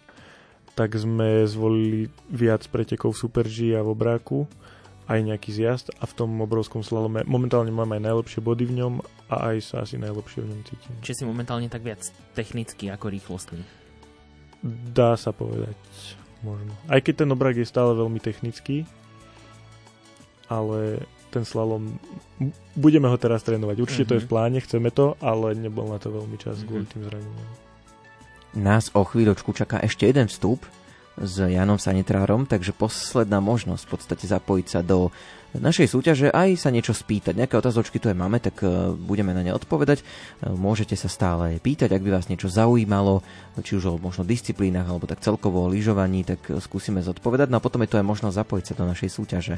tak sme zvolili viac pretekov v Super G a v obráku aj nejaký zjazd a v tom obrovskom slalome momentálne mám aj najlepšie body v ňom a aj sa asi najlepšie v ňom cítim. Čiže si momentálne tak viac technicky ako rýchlostný? Dá sa povedať. možno. Aj keď ten obrak je stále veľmi technický, ale ten slalom, budeme ho teraz trénovať. Určite mm-hmm. to je v mhm. pláne, chceme to, ale nebol na to veľmi čas mm-hmm. kvôli tým zraneniam. Nás o chvíľočku čaká ešte jeden vstup s Janom Sanitrárom, takže posledná možnosť v podstate zapojiť sa do našej súťaže aj sa niečo spýtať. Nejaké otázočky tu aj máme, tak e, budeme na ne odpovedať. E, môžete sa stále pýtať, ak by vás niečo zaujímalo, či už o možno disciplínach alebo tak celkovo o lyžovaní, tak e, skúsime zodpovedať. No a potom je tu aj možnosť zapojiť sa do našej súťaže.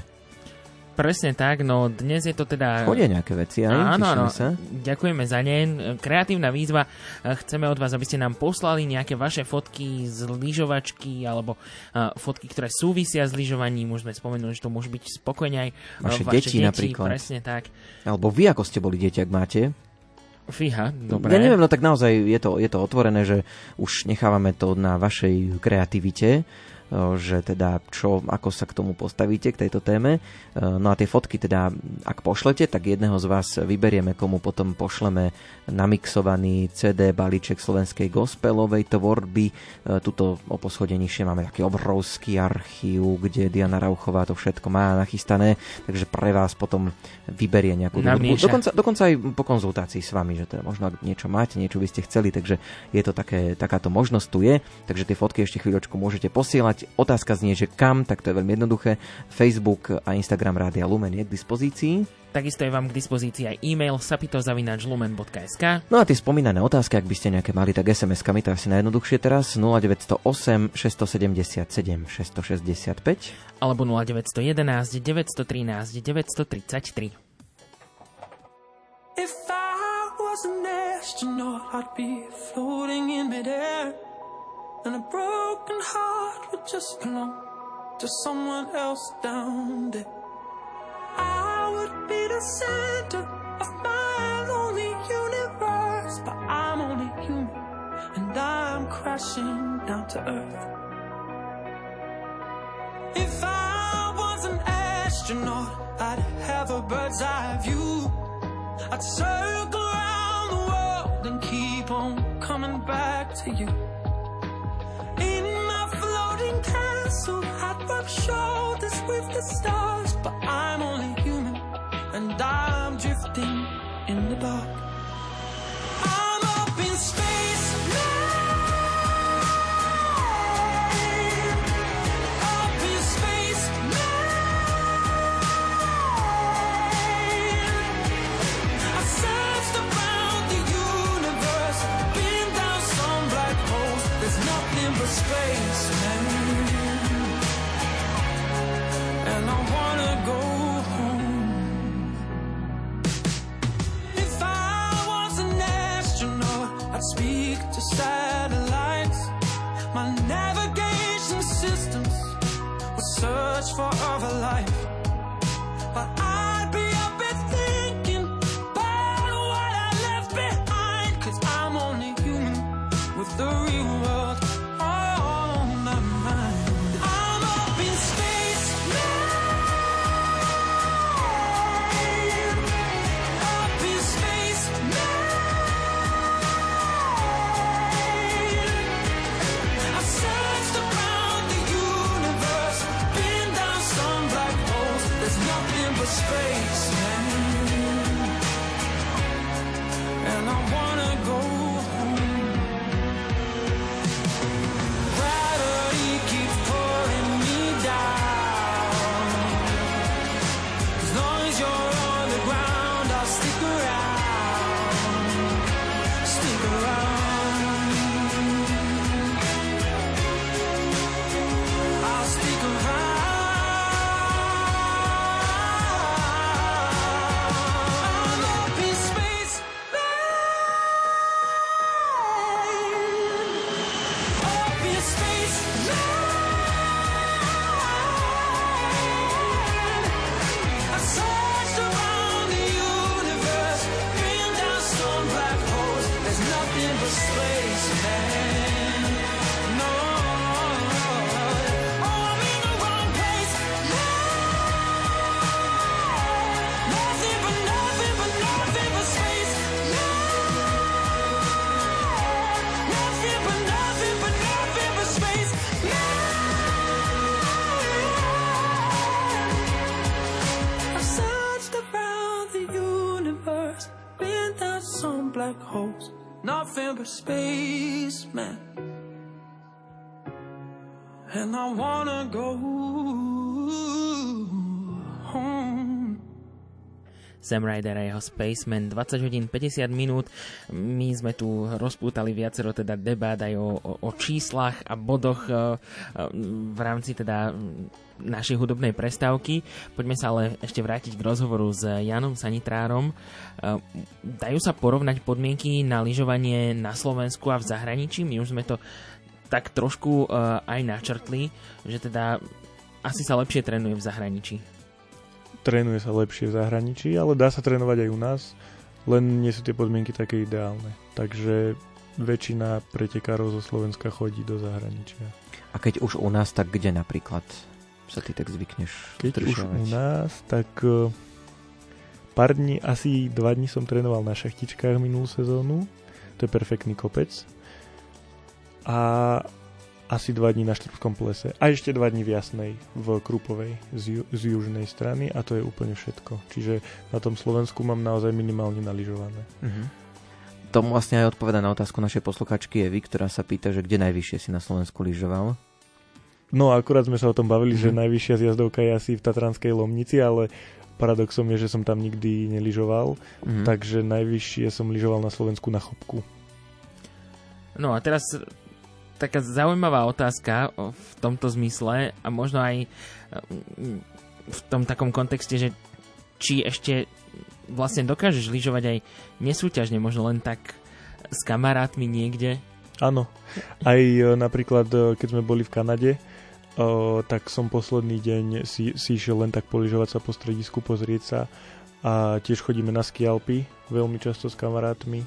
Presne tak, no dnes je to teda... Chodia nejaké veci, aj? Áno, áno, sa. ďakujeme za ne. Kreatívna výzva. Chceme od vás, aby ste nám poslali nejaké vaše fotky z lyžovačky alebo uh, fotky, ktoré súvisia s lyžovaním. Môžeme spomenúť, že to môže byť spokojne aj vaše, vaše deti, deti napríklad. Presne tak. Alebo vy, ako ste boli deti, ak máte. Fíha, dobre. Ja neviem, no tak naozaj je to, je to otvorené, že už nechávame to na vašej kreativite že teda čo, ako sa k tomu postavíte, k tejto téme. No a tie fotky teda, ak pošlete, tak jedného z vás vyberieme, komu potom pošleme namixovaný CD balíček slovenskej gospelovej tvorby. Tuto o poschodie nižšie máme taký obrovský archív, kde Diana Rauchová to všetko má nachystané, takže pre vás potom vyberie nejakú hudbu. Dokonca, dokonca aj po konzultácii s vami, že teda možno ak niečo máte, niečo by ste chceli, takže je to také, takáto možnosť tu je, takže tie fotky ešte chvíľočku môžete posielať poslať. Otázka znie, že kam, tak to je veľmi jednoduché. Facebook a Instagram Rádia Lumen je k dispozícii. Takisto je vám k dispozícii aj e-mail sapitozavinačlumen.sk No a tie spomínané otázky, ak by ste nejaké mali, tak SMS-kami, to asi najjednoduchšie teraz 0908 677 665 alebo 0911 913 933 If I was an astronaut, I'd be floating in midair And a broken heart would just belong to someone else down there. I would be the center of my lonely universe, but I'm only human and I'm crashing down to earth. If I was an astronaut, I'd have a bird's eye view. I'd circle around the world and keep on coming back to you. In my floating castle, rub shoulders with the stars, but I'm only human, and I'm drifting in the dark. A spaceman, and I wanna go Sam Ryder a jeho Spaceman 20 hodín 50 minút. My sme tu rozpútali viacero teda debát aj o, o, o číslach a bodoch e, e, v rámci teda našej hudobnej prestávky. Poďme sa ale ešte vrátiť k rozhovoru s Janom Sanitrárom. E, dajú sa porovnať podmienky na lyžovanie na Slovensku a v zahraničí? My už sme to tak trošku aj načrtli, že teda asi sa lepšie trénuje v zahraničí. Trénuje sa lepšie v zahraničí, ale dá sa trénovať aj u nás, len nie sú tie podmienky také ideálne. Takže väčšina pretekárov zo Slovenska chodí do zahraničia. A keď už u nás, tak kde napríklad sa ty tak zvykneš Keď už u nás, tak uh, pár dní, asi dva dní som trénoval na šachtičkách minulú sezónu. To je perfektný kopec a asi dva dní na Štrbskom plese a ešte dva dní v Jasnej, v Krupovej z, ju, z južnej strany a to je úplne všetko. Čiže na tom Slovensku mám naozaj minimálne naližované. Uh-huh. Tomu vlastne aj odpoveda na otázku našej posluchačky Evy, ktorá sa pýta, že kde najvyššie si na Slovensku lyžoval? No akurát sme sa o tom bavili, uh-huh. že mhm. najvyššia zjazdovka je asi v Tatranskej Lomnici, ale paradoxom je, že som tam nikdy neližoval, uh-huh. takže najvyššie som lyžoval na Slovensku na Chopku. No a teraz taká zaujímavá otázka v tomto zmysle a možno aj mm, v tom takom kontexte, že či ešte vlastne dokážeš lyžovať aj nesúťažne, možno len tak s kamarátmi niekde? Áno. Aj e, napríklad, keď sme boli v Kanade, tak som posledný deň si, si išiel len tak poližovať sa po stredisku, pozrieť sa a tiež chodíme na skialpy veľmi často s kamarátmi,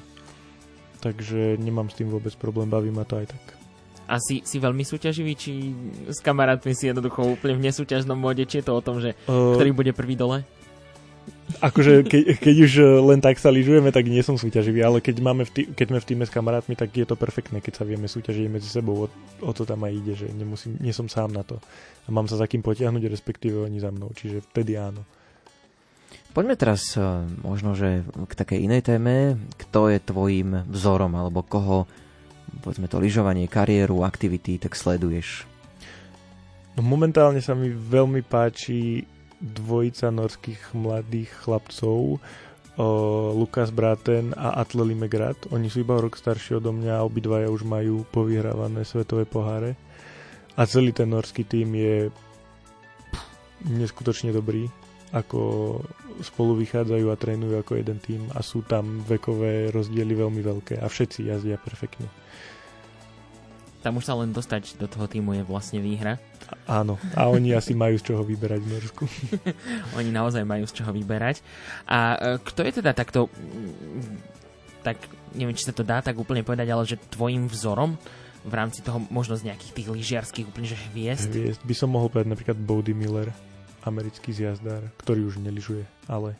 takže nemám s tým vôbec problém, baví ma to aj tak. A si, si veľmi súťaživý, či s kamarátmi si jednoducho úplne v nesúťažnom móde, či je to o tom, že uh, ktorý bude prvý dole? Akože ke, keď už len tak sa lyžujeme, tak nie som súťaživý, ale keď, máme v tý, keď sme v týme s kamarátmi, tak je to perfektné, keď sa vieme súťažiť medzi sebou. O, o to tam aj ide, že nemusím, nie som sám na to. A mám sa za kým potiahnuť, respektíve oni za mnou. Čiže vtedy áno. Poďme teraz eh, možno, že k takej inej téme. Kto je tvojim vzorom, alebo koho povedzme to lyžovanie, kariéru, aktivity, tak sleduješ? No momentálne sa mi veľmi páči dvojica norských mladých chlapcov, o, Lukas Braten a Atle Limegrat. Oni sú iba rok starší odo mňa obidvaja už majú povyhrávané svetové poháre. A celý ten norský tým je pff, neskutočne dobrý ako spolu vychádzajú a trénujú ako jeden tým a sú tam vekové rozdiely veľmi veľké a všetci jazdia perfektne. Tam už sa len dostať do toho týmu je vlastne výhra. A, áno, a oni asi majú z čoho vyberať v Norsku. oni naozaj majú z čoho vyberať. A e, kto je teda takto, tak neviem, či sa to dá tak úplne povedať, ale že tvojim vzorom v rámci toho možno z nejakých tých lyžiarských úplne že hviezd? Hviezd by som mohol povedať napríklad Body Miller americký zjazdár, ktorý už neližuje, ale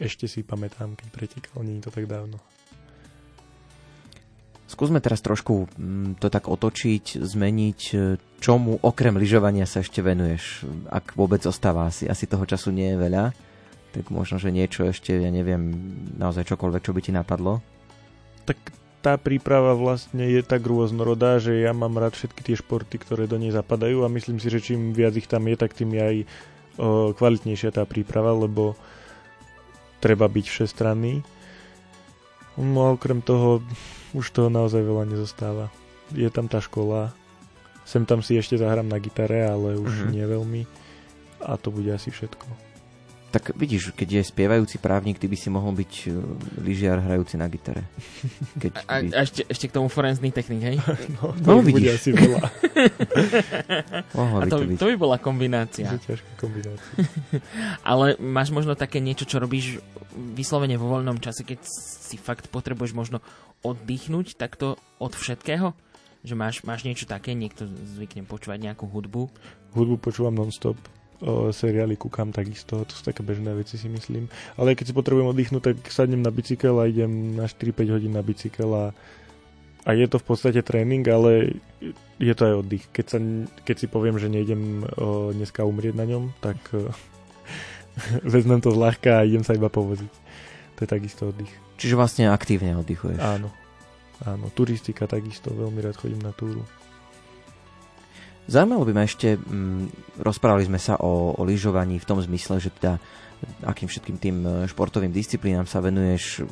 ešte si pamätám, keď pretekal, nie je to tak dávno. Skúsme teraz trošku mm, to tak otočiť, zmeniť. Čomu okrem lyžovania sa ešte venuješ? Ak vôbec zostáva, asi, asi toho času nie je veľa, tak možno, že niečo ešte, ja neviem, naozaj čokoľvek, čo by ti napadlo? Tak tá príprava vlastne je tak rôznorodá, že ja mám rád všetky tie športy, ktoré do nej zapadajú a myslím si, že čím viac ich tam je, tak tým je aj o, kvalitnejšia tá príprava, lebo treba byť všestranný. No a okrem toho už toho naozaj veľa nezostáva. Je tam tá škola, sem tam si ešte zahrám na gitare, ale už uh-huh. nie veľmi a to bude asi všetko. Tak vidíš, keď je spievajúci právnik, ty by si mohol byť uh, lyžiar hrajúci na gitare. Keď a, by... a ešte, ešte k tomu forenzný technik, hej? No, to no vidíš. asi veľa. a to, to, byť. to by bola kombinácia. To ťažká kombinácia. Ale máš možno také niečo, čo robíš vyslovene vo voľnom čase, keď si fakt potrebuješ možno oddychnúť takto od všetkého? Že máš, máš niečo také, niekto zvykne počúvať nejakú hudbu? Hudbu počúvam non-stop o, seriály kúkam takisto, to sú také bežné veci si myslím. Ale keď si potrebujem oddychnúť, tak sadnem na bicykel a idem na 4-5 hodín na bicykel a, a je to v podstate tréning, ale je to aj oddych. Keď, sa, keď si poviem, že nejdem o, dneska umrieť na ňom, tak o, vezmem to zľahka a idem sa iba povoziť. To je takisto oddych. Čiže vlastne aktívne oddychuješ. Áno. Áno, turistika takisto, veľmi rád chodím na túru. Zaujímalo by ma ešte, mm, rozprávali sme sa o, o lyžovaní v tom zmysle, že teda akým všetkým tým e, športovým disciplínám sa venuješ.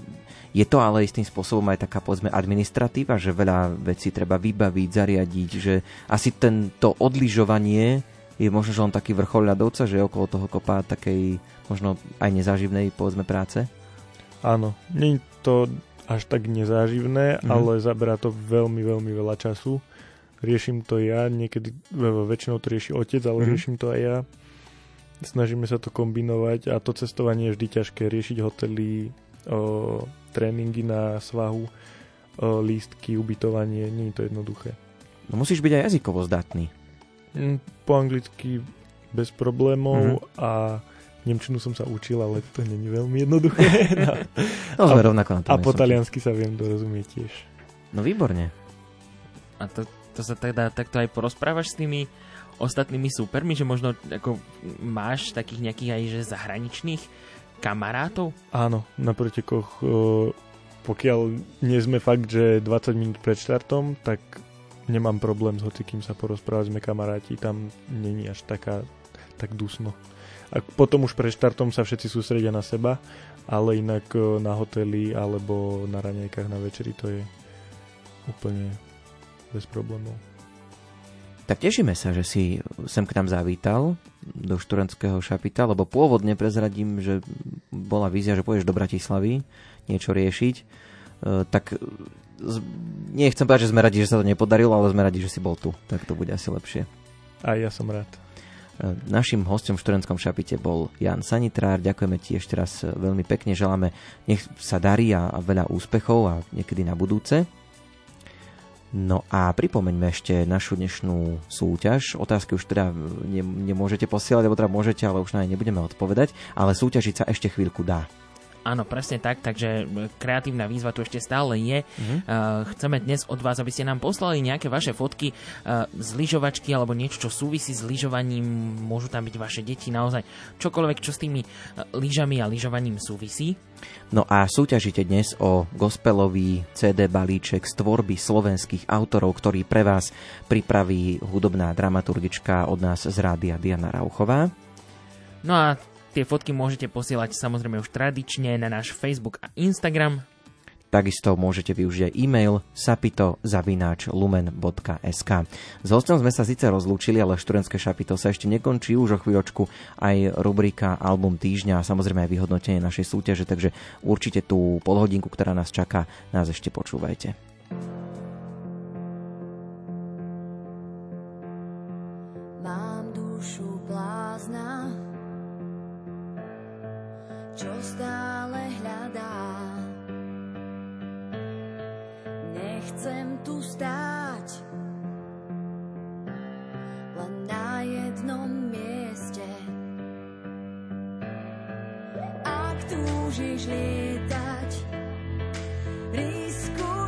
Je to ale istým spôsobom aj taká povedzme administratíva, že veľa vecí treba vybaviť, zariadiť, že asi tento odlyžovanie je možno, že len taký vrchol ľadovca, že je okolo toho kopa takej možno aj nezáživnej povedzme práce? Áno, nie je to až tak nezáživné, mm. ale zaberá to veľmi, veľmi veľa času riešim to ja, niekedy väčšinou to rieši otec, ale mm-hmm. riešim to aj ja. Snažíme sa to kombinovať a to cestovanie je vždy ťažké. Riešiť hotely, o, tréningy na svahu, o, lístky, ubytovanie, nie je to jednoduché. No musíš byť aj jazykovo zdatný. Mm, po anglicky bez problémov mm-hmm. a Nemčinu som sa učil, ale to není veľmi jednoduché. no, no sme a, rovnako na tom. A po taliansky sa viem dorozumieť tiež. No výborne. A to to sa teda takto aj porozprávaš s tými ostatnými supermi, že možno ako máš takých nejakých aj že zahraničných kamarátov? Áno, na pretekoch pokiaľ nie sme fakt, že 20 minút pred štartom, tak nemám problém s hocikým sa porozprávať, sme kamaráti, tam není až taká, tak dusno. A potom už pred štartom sa všetci sústredia na seba, ale inak na hoteli alebo na ranejkách na večeri to je úplne bez problémov. Tak tešíme sa, že si sem k nám zavítal do študentského šapita, lebo pôvodne prezradím, že bola vízia, že pôjdeš do Bratislavy niečo riešiť. E, tak nechcem povedať, že sme radi, že sa to nepodarilo, ale sme radi, že si bol tu. Tak to bude asi lepšie. A ja som rád. E, našim hostom v študentskom šapite bol Jan Sanitrár. Ďakujeme ti ešte raz veľmi pekne. Želáme, nech sa darí a, a veľa úspechov a niekedy na budúce. No a pripomeňme ešte našu dnešnú súťaž. Otázky už teda ne, nemôžete posielať, alebo teda môžete, ale už na ne nebudeme odpovedať, ale súťažiť sa ešte chvíľku dá. Áno, presne tak, takže kreatívna výzva tu ešte stále je. Mm-hmm. Uh, chceme dnes od vás, aby ste nám poslali nejaké vaše fotky uh, z lyžovačky alebo niečo, čo súvisí s lyžovaním. Môžu tam byť vaše deti, naozaj čokoľvek, čo s tými uh, lyžami a lyžovaním súvisí. No a súťažite dnes o gospelový CD balíček z tvorby slovenských autorov, ktorý pre vás pripraví hudobná dramaturgička od nás z rádia Diana Rauchová. No a Tie fotky môžete posielať samozrejme už tradične na náš Facebook a Instagram. Takisto môžete využiť aj e-mail sapito.lumen.sk S hostom sme sa síce rozlúčili, ale študentské šapito sa ešte nekončí už o chvíľočku aj rubrika Album týždňa a samozrejme aj vyhodnotenie našej súťaže, takže určite tú polhodinku, ktorá nás čaká, nás ešte počúvajte. stále hľadá. Nechcem tu stáť, len na jednom mieste. Ak túžiš lietať, riskuj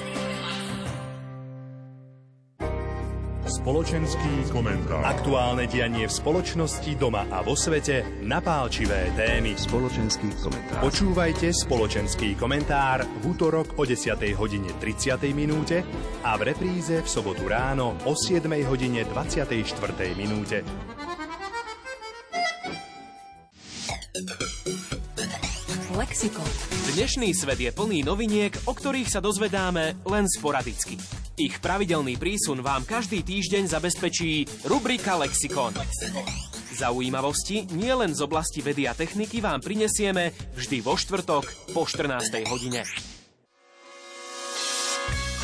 Spoločenský komentár. Aktuálne dianie v spoločnosti, doma a vo svete, napálčivé témy. Spoločenský komentár. Počúvajte spoločenský komentár v útorok o 10. hodine 30. minúte a v repríze v sobotu ráno o 7. hodine 24. minúte. Lexikon. Dnešný svet je plný noviniek, o ktorých sa dozvedáme len sporadicky. Ich pravidelný prísun vám každý týždeň zabezpečí rubrika Lexikon. Zaujímavosti nie len z oblasti vedy a techniky vám prinesieme vždy vo štvrtok po 14. hodine.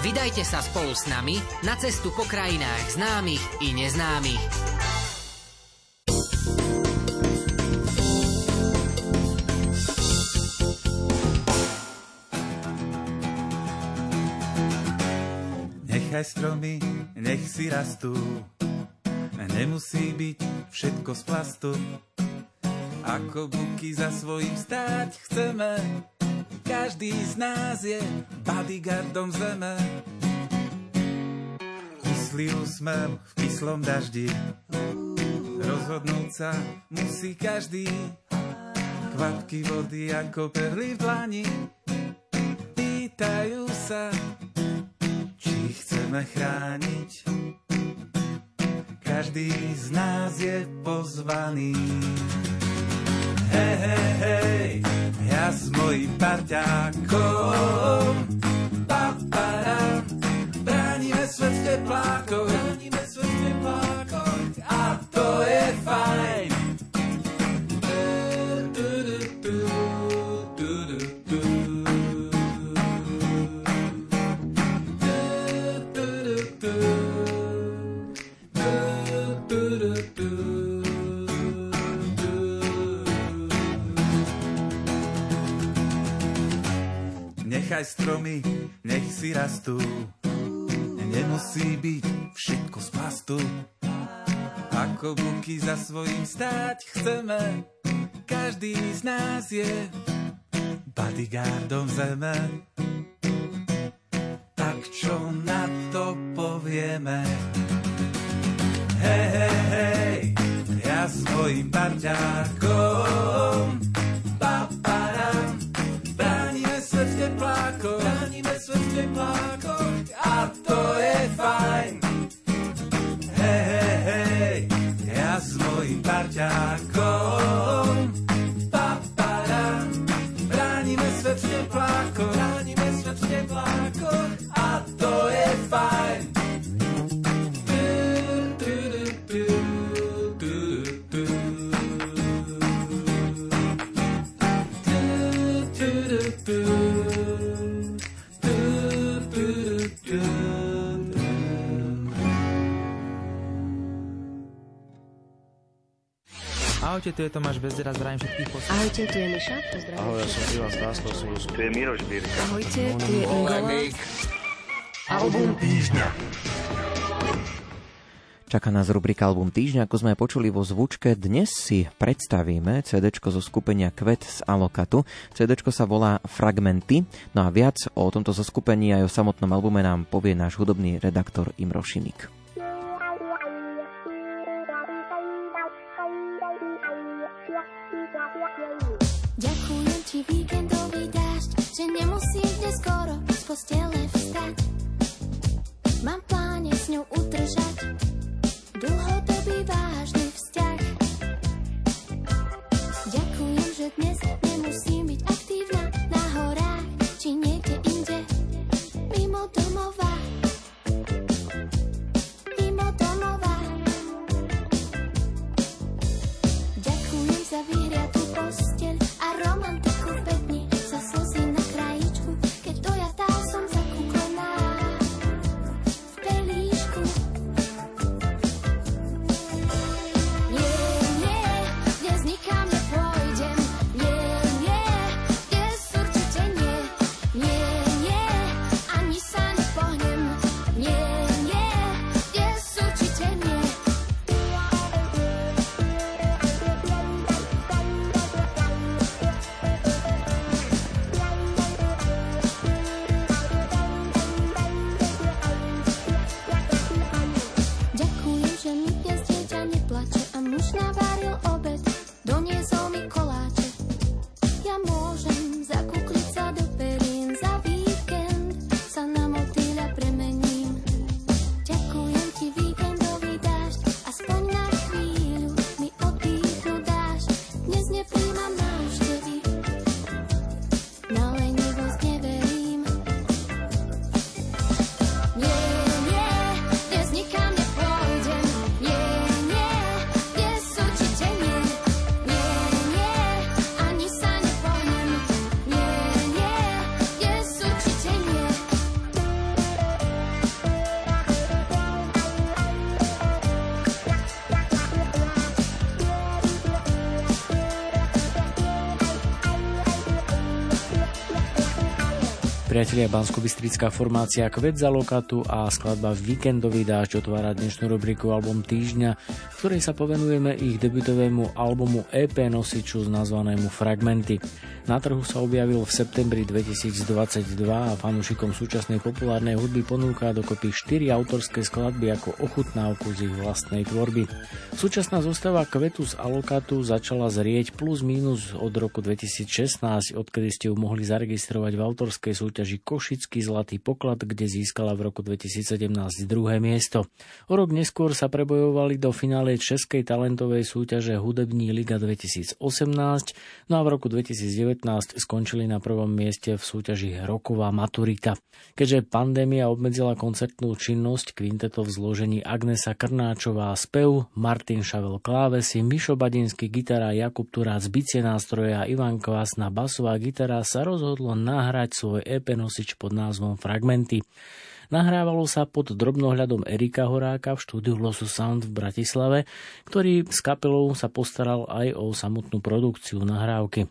Vydajte sa spolu s nami na cestu po krajinách známych i neznámych. Nechaj stromy, nech si rastú, nemusí byť všetko z plastu. Ako buky za svojím stáť chceme, každý z nás je bodyguardom zeme. Kyslý úsmev v kyslom daždi, rozhodnúť sa musí každý. Kvapky vody ako perly v dlani, pýtajú sa, či chceme chrániť. Každý z nás je pozvaný. Hej, hej, hej, ja s mojím parťákom. Papara, bránime svet v teplákoch. Bránime svet v teplákoch. A to je fajn. Nechaj stromy, nech si rastú. Nemusí byť všetko z plastu. Ako buky za svojím stáť chceme. Ka- každý z nás je bodyguardom zeme. Tak čo na to povieme? Hej, hej, hej, ja svojim parťákom paparam, teplákoch, bránime svet v teplákoch a to je fajn. Hej, hej, hej, ja s mojim parťákom Ahojte, tu je Tomáš Bezdera, zdravím všetkých poslucháčov. Ahojte, tu je Miša, pozdravím. Ahoj, ja som Ivan Stáslo, Tu je Miroš Birka. Ahojte, tu je Ingola. Album týždňa. Čaká nás rubrika Album týždňa, ako sme počuli vo zvučke. Dnes si predstavíme CD zo skupenia Kvet z Alokatu. CD sa volá Fragmenty. No a viac o tomto zoskupení aj o samotnom albume nám povie náš hudobný redaktor Imro Šimik. Nemusím dnes skoro z postele vstať. Mám pláne s ňou udržať Priatelia bansko formácia Kvet za lokatu a skladba Víkendový dážď otvára dnešnú rubriku Album týždňa, v ktorej sa povenujeme ich debutovému albumu EP nosiču nazvanému Fragmenty. Na trhu sa objavil v septembri 2022 a fanúšikom súčasnej populárnej hudby ponúka dokopy 4 autorské skladby ako ochutnávku z ich vlastnej tvorby. Súčasná zostava Kvetu z Alokatu začala zrieť plus minus od roku 2016, odkedy ste ju mohli zaregistrovať v autorskej súťaži Košický zlatý poklad, kde získala v roku 2017 druhé miesto. O rok neskôr sa prebojovali do finále Českej talentovej súťaže Hudební liga 2018, no a v roku 2019 skončili na prvom mieste v súťaži Roková maturita. Keďže pandémia obmedzila koncertnú činnosť, kvintetov v zložení Agnesa Krnáčová spev, Martin Šavel klávesy, Mišo Badinsky gitara, Jakub Turác bicie nástroje a Ivan Kvasna basová gitara sa rozhodlo nahrať svoj EP nosič pod názvom Fragmenty. Nahrávalo sa pod drobnohľadom Erika Horáka v štúdiu Losu Sound v Bratislave, ktorý s kapelou sa postaral aj o samotnú produkciu nahrávky.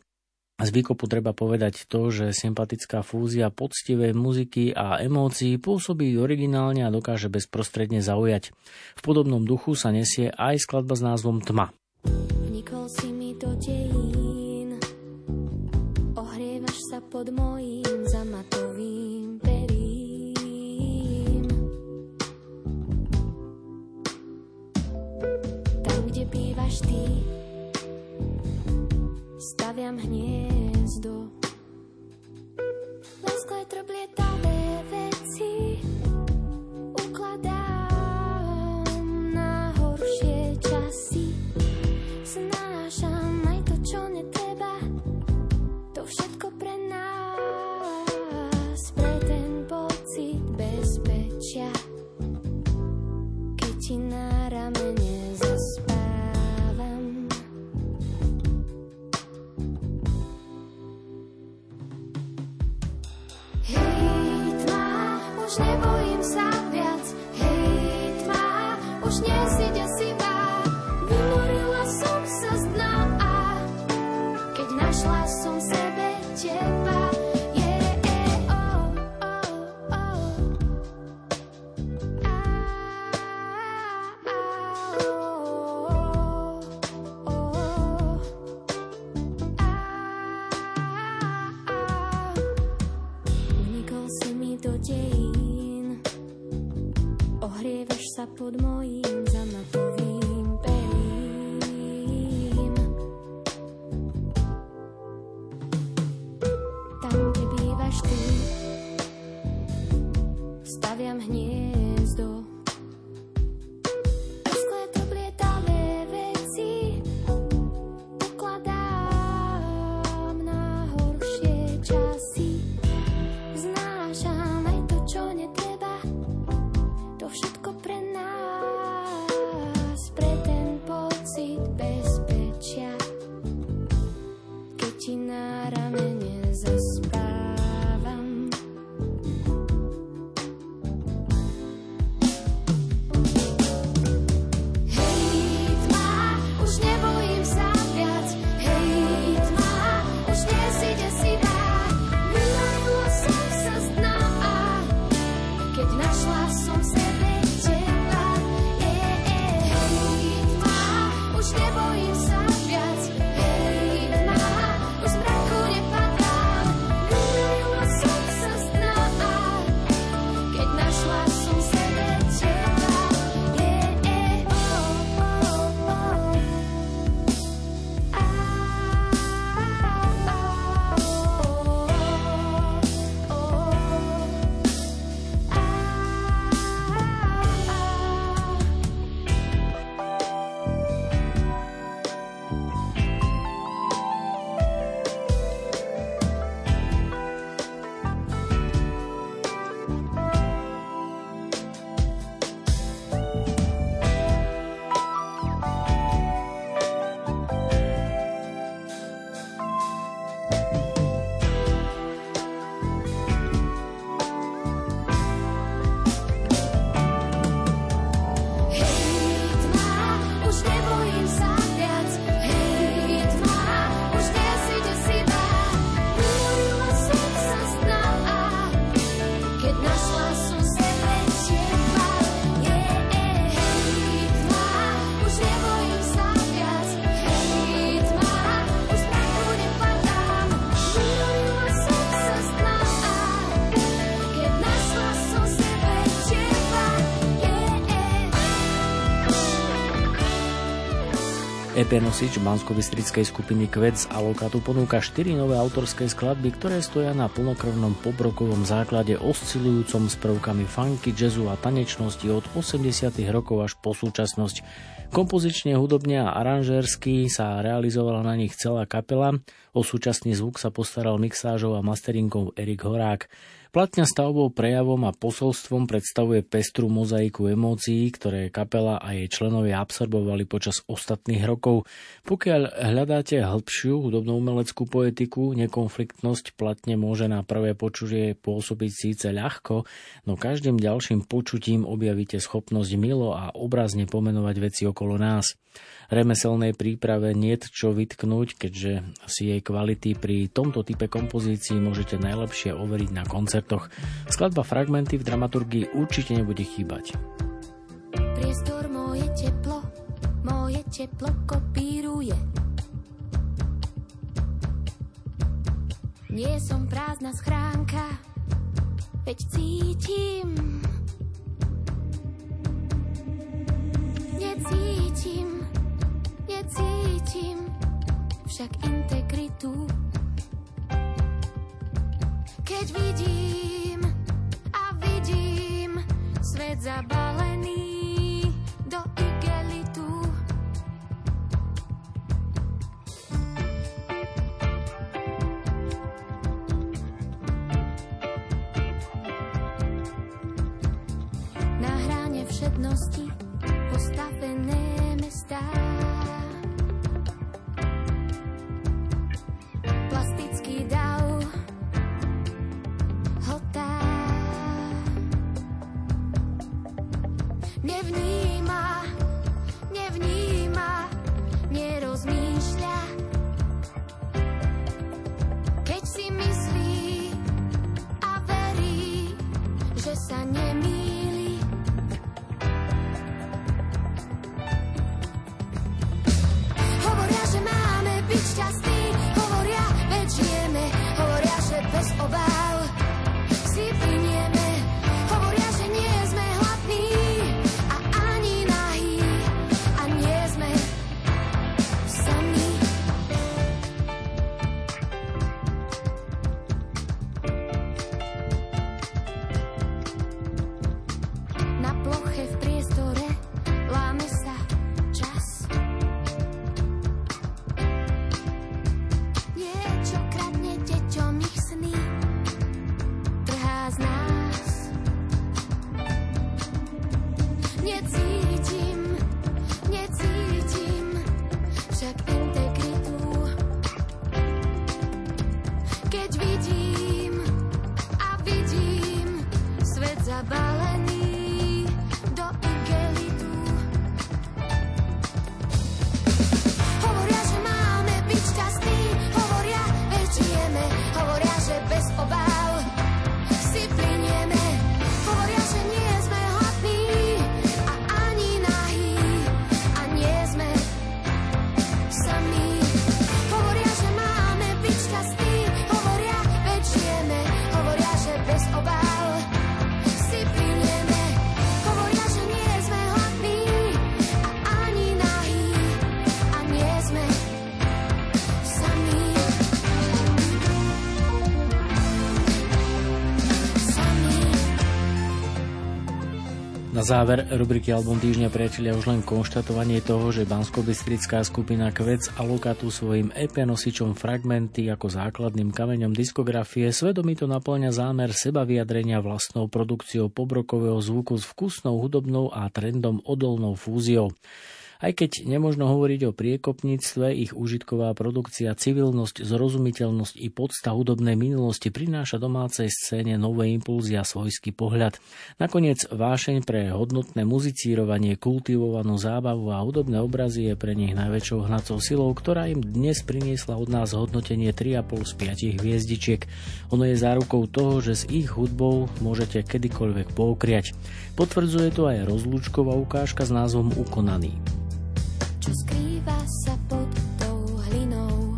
Z výkopu treba povedať to, že sympatická fúzia poctivej muziky a emócií pôsobí originálne a dokáže bezprostredne zaujať. V podobnom duchu sa nesie aj skladba s názvom Tma. Vnikol si mi do dejín pod mojím zamatovým perím. Tam, kde bývaš ty, staviam hniezdo. Lesklé trblietavé veci ukladám na horšie časy. Znášam aj to, čo netreba, to všetko pre nás, pod mojím EP nosič bansko skupiny Kvet z Alokátu ponúka 4 nové autorské skladby, ktoré stoja na plnokrvnom pobrokovom základe oscilujúcom s prvkami funky, jazzu a tanečnosti od 80 rokov až po súčasnosť. Kompozične, hudobne a aranžérsky sa realizovala na nich celá kapela, o súčasný zvuk sa postaral mixážou a masteringou Erik Horák. Platňa stavbou, prejavom a posolstvom predstavuje pestru mozaiku emócií, ktoré kapela a jej členovia absorbovali počas ostatných rokov. Pokiaľ hľadáte hĺbšiu hudobnú umeleckú poetiku, nekonfliktnosť platne môže na prvé počutie pôsobiť síce ľahko, no každým ďalším počutím objavíte schopnosť milo a obrazne pomenovať veci okolo nás. Remeselnej príprave niet čo vytknúť, keďže si jej kvality pri tomto type kompozícií môžete najlepšie overiť na koncertoch. Skladba Fragmenty v dramaturgii určite nebude chýbať. Priestor moje teplo, moje teplo kopíruje. Nie som prázdna schránka, veď cítim. Necítim, necítim však integritu. Keď vidím a vidím svet zabalený Na záver rubriky Album týždňa priatelia už len konštatovanie toho, že bansko skupina Kvec aloká tu svojim EP nosičom fragmenty ako základným kameňom diskografie svedomito naplňa zámer seba vyjadrenia vlastnou produkciou pobrokového zvuku s vkusnou hudobnou a trendom odolnou fúziou. Aj keď nemožno hovoriť o priekopníctve, ich užitková produkcia, civilnosť, zrozumiteľnosť i podsta hudobnej minulosti prináša domácej scéne nové impulzy a svojský pohľad. Nakoniec vášeň pre hodnotné muzicírovanie, kultivovanú zábavu a hudobné obrazy je pre nich najväčšou hnacou silou, ktorá im dnes priniesla od nás hodnotenie 3,5 z 5 hviezdičiek. Ono je zárukou toho, že s ich hudbou môžete kedykoľvek poukriať. Potvrdzuje to aj rozlúčková ukážka s názvom Ukonaný. Čo skrýva sa pod tou hlinou,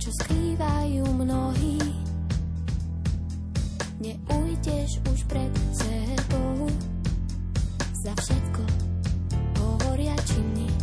čo skrývajú mnohí. Neujdeš už pred sebou, za všetko hovoria činy.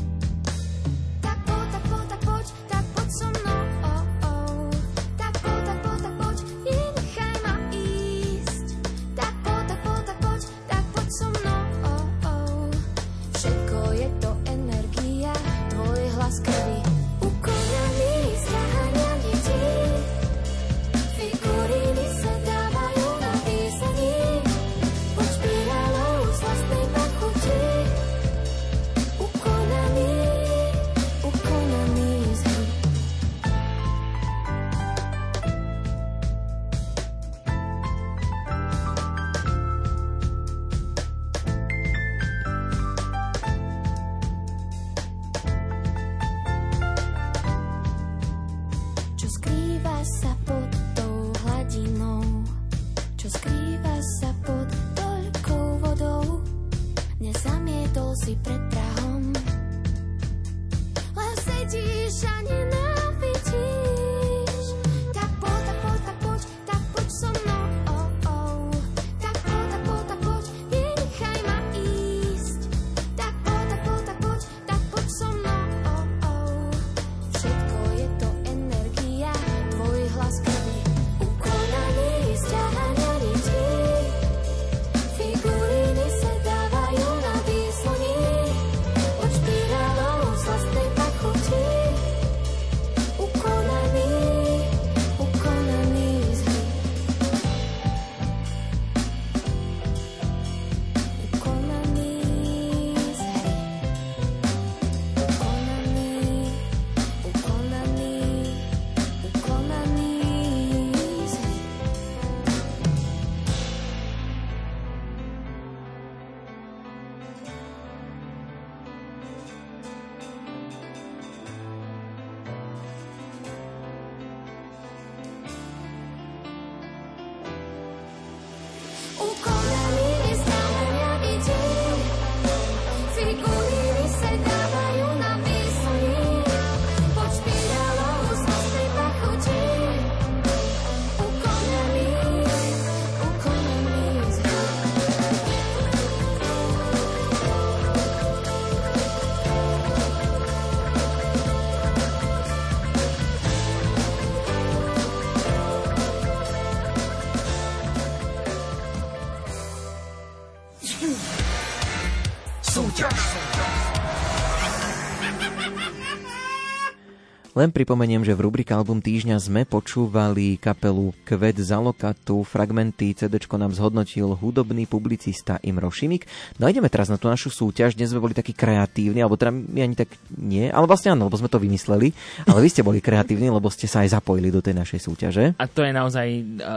Len pripomeniem, že v rubrike Album týždňa sme počúvali kapelu Kvet za lokatu, fragmenty CD nám zhodnotil hudobný publicista Imro Šimik. No a ideme teraz na tú našu súťaž, dnes sme boli takí kreatívni, alebo teda my ani tak nie, ale vlastne áno, lebo sme to vymysleli, ale vy ste boli kreatívni, lebo ste sa aj zapojili do tej našej súťaže. A to je naozaj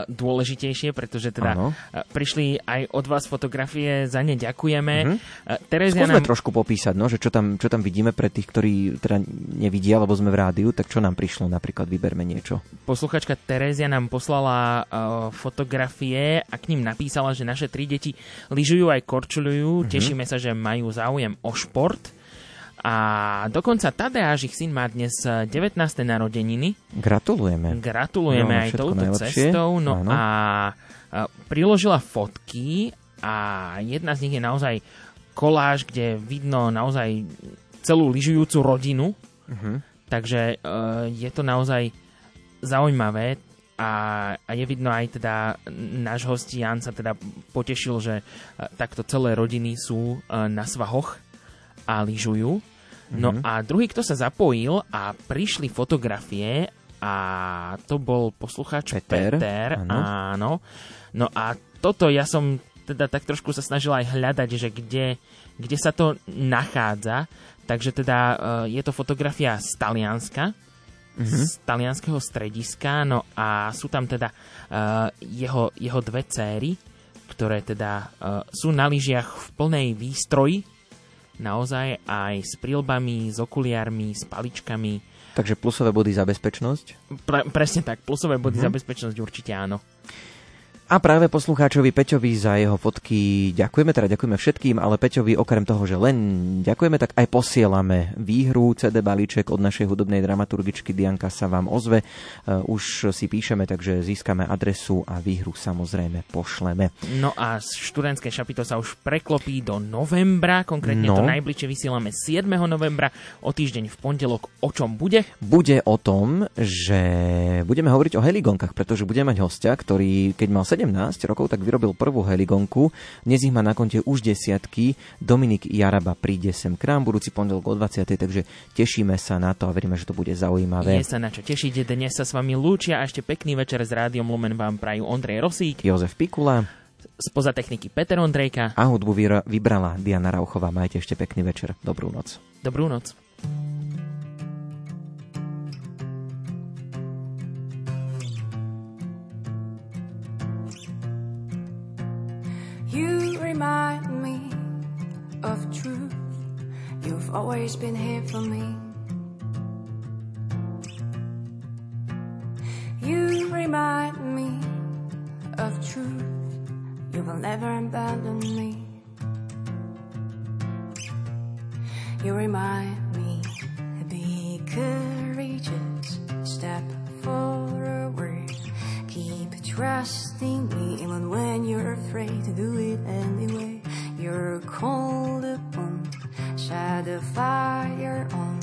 dôležitejšie, pretože teda ano. prišli aj od vás fotografie, za ne ďakujeme. Mm-hmm. Terezia Skúsme nám... trošku popísať, no, že čo tam, čo tam vidíme pre tých, ktorí teda nevidia, lebo sme v rádiu tak čo nám prišlo? Napríklad vyberme niečo. Posluchačka Terézia nám poslala uh, fotografie a k ním napísala, že naše tri deti lyžujú aj korčulujú. Mm-hmm. Tešíme sa, že majú záujem o šport. A dokonca Tadeáš, ich syn, má dnes 19. narodeniny. Gratulujeme. Gratulujeme no, aj touto najlepšie. cestou. No Áno. a priložila fotky a jedna z nich je naozaj koláž, kde vidno naozaj celú lyžujúcu rodinu. Uh-huh. Takže uh, je to naozaj zaujímavé a, a je vidno aj teda náš host Jan sa teda potešil, že uh, takto celé rodiny sú uh, na svahoch a lyžujú. No mm-hmm. a druhý, kto sa zapojil a prišli fotografie a to bol poslucháč Peter. Peter áno. áno. No a toto ja som teda tak trošku sa snažil aj hľadať, že kde, kde sa to nachádza. Takže teda uh, je to fotografia z Talianska, mm-hmm. z talianského strediska, no a sú tam teda uh, jeho, jeho dve céry, ktoré teda uh, sú na lyžiach v plnej výstroji, naozaj aj s prílbami, s okuliarmi, s paličkami. Takže plusové body za bezpečnosť? Pre, presne tak, plusové body mm-hmm. za bezpečnosť určite áno. A práve poslucháčovi Peťovi za jeho fotky ďakujeme, teda ďakujeme všetkým, ale Peťovi okrem toho, že len ďakujeme, tak aj posielame výhru CD balíček od našej hudobnej dramaturgičky Dianka sa vám ozve. Uh, už si píšeme, takže získame adresu a výhru samozrejme pošleme. No a študentské šapito sa už preklopí do novembra, konkrétne no. to najbližšie vysielame 7. novembra, o týždeň v pondelok. O čom bude? Bude o tom, že budeme hovoriť o heligonkách, pretože budeme mať hostia, ktorý keď mal 7 17 rokov, tak vyrobil prvú heligonku. Dnes ich má na konte už desiatky. Dominik Jaraba príde sem k nám budúci pondelok o 20. Takže tešíme sa na to a veríme, že to bude zaujímavé. Je sa na čo tešiť. Dnes sa s vami lúčia a ešte pekný večer s Rádiom Lumen vám prajú Ondrej Rosík, Jozef Pikula, spoza techniky Peter Ondrejka a hudbu vybrala Diana Rauchová. Majte ešte pekný večer. Dobrú noc. Dobrú noc. You remind me of truth. You've always been here for me. You remind me of truth. You will never abandon me. You remind me, be courageous, step forward, trusting me even when you're afraid to do it anyway. You're called upon, set the fire on.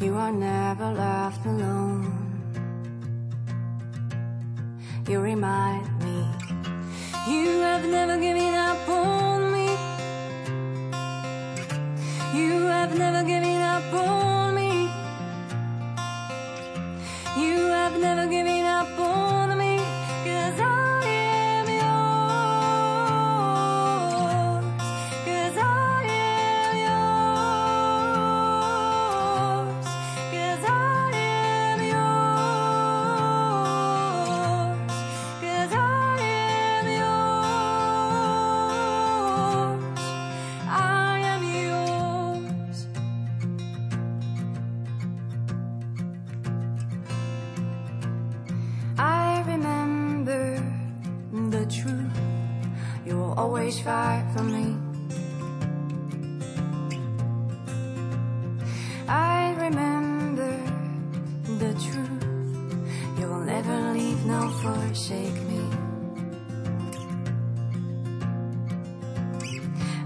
You are never left alone. You remind me, you have never given up on me. You have never given up on me. You have never given up on me.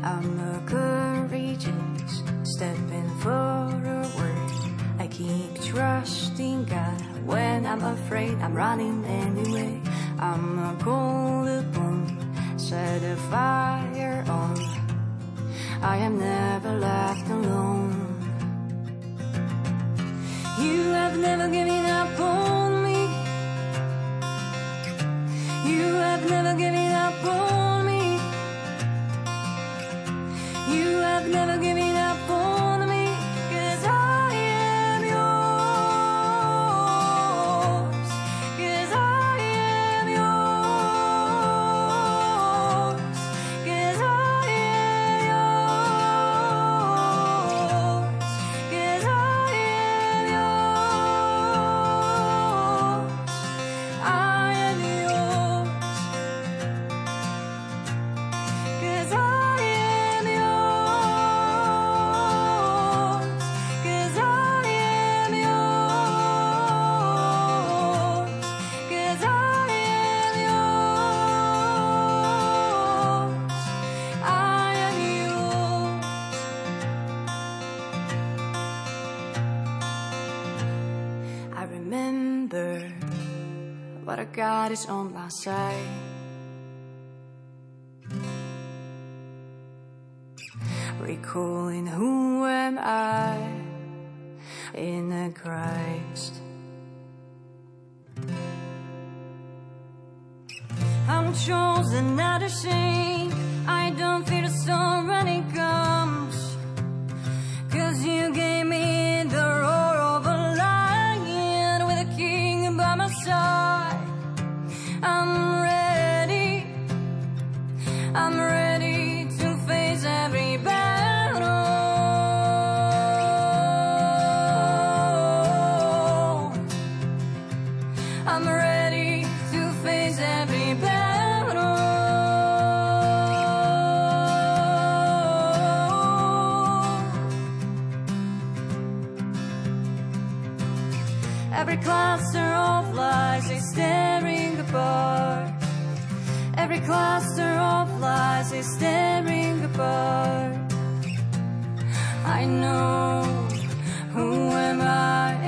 I'm a courageous, stepping forward. I keep trusting God when I'm afraid. I'm running anyway. I'm a cold upon, set a fire on. I am never left alone. You have never given up on me. You have never given up on me. never give me God on my side. Recalling who am I in Christ. I'm chosen, not ashamed. I don't fear the storm when it cluster of lies is staring apart. I know who am I.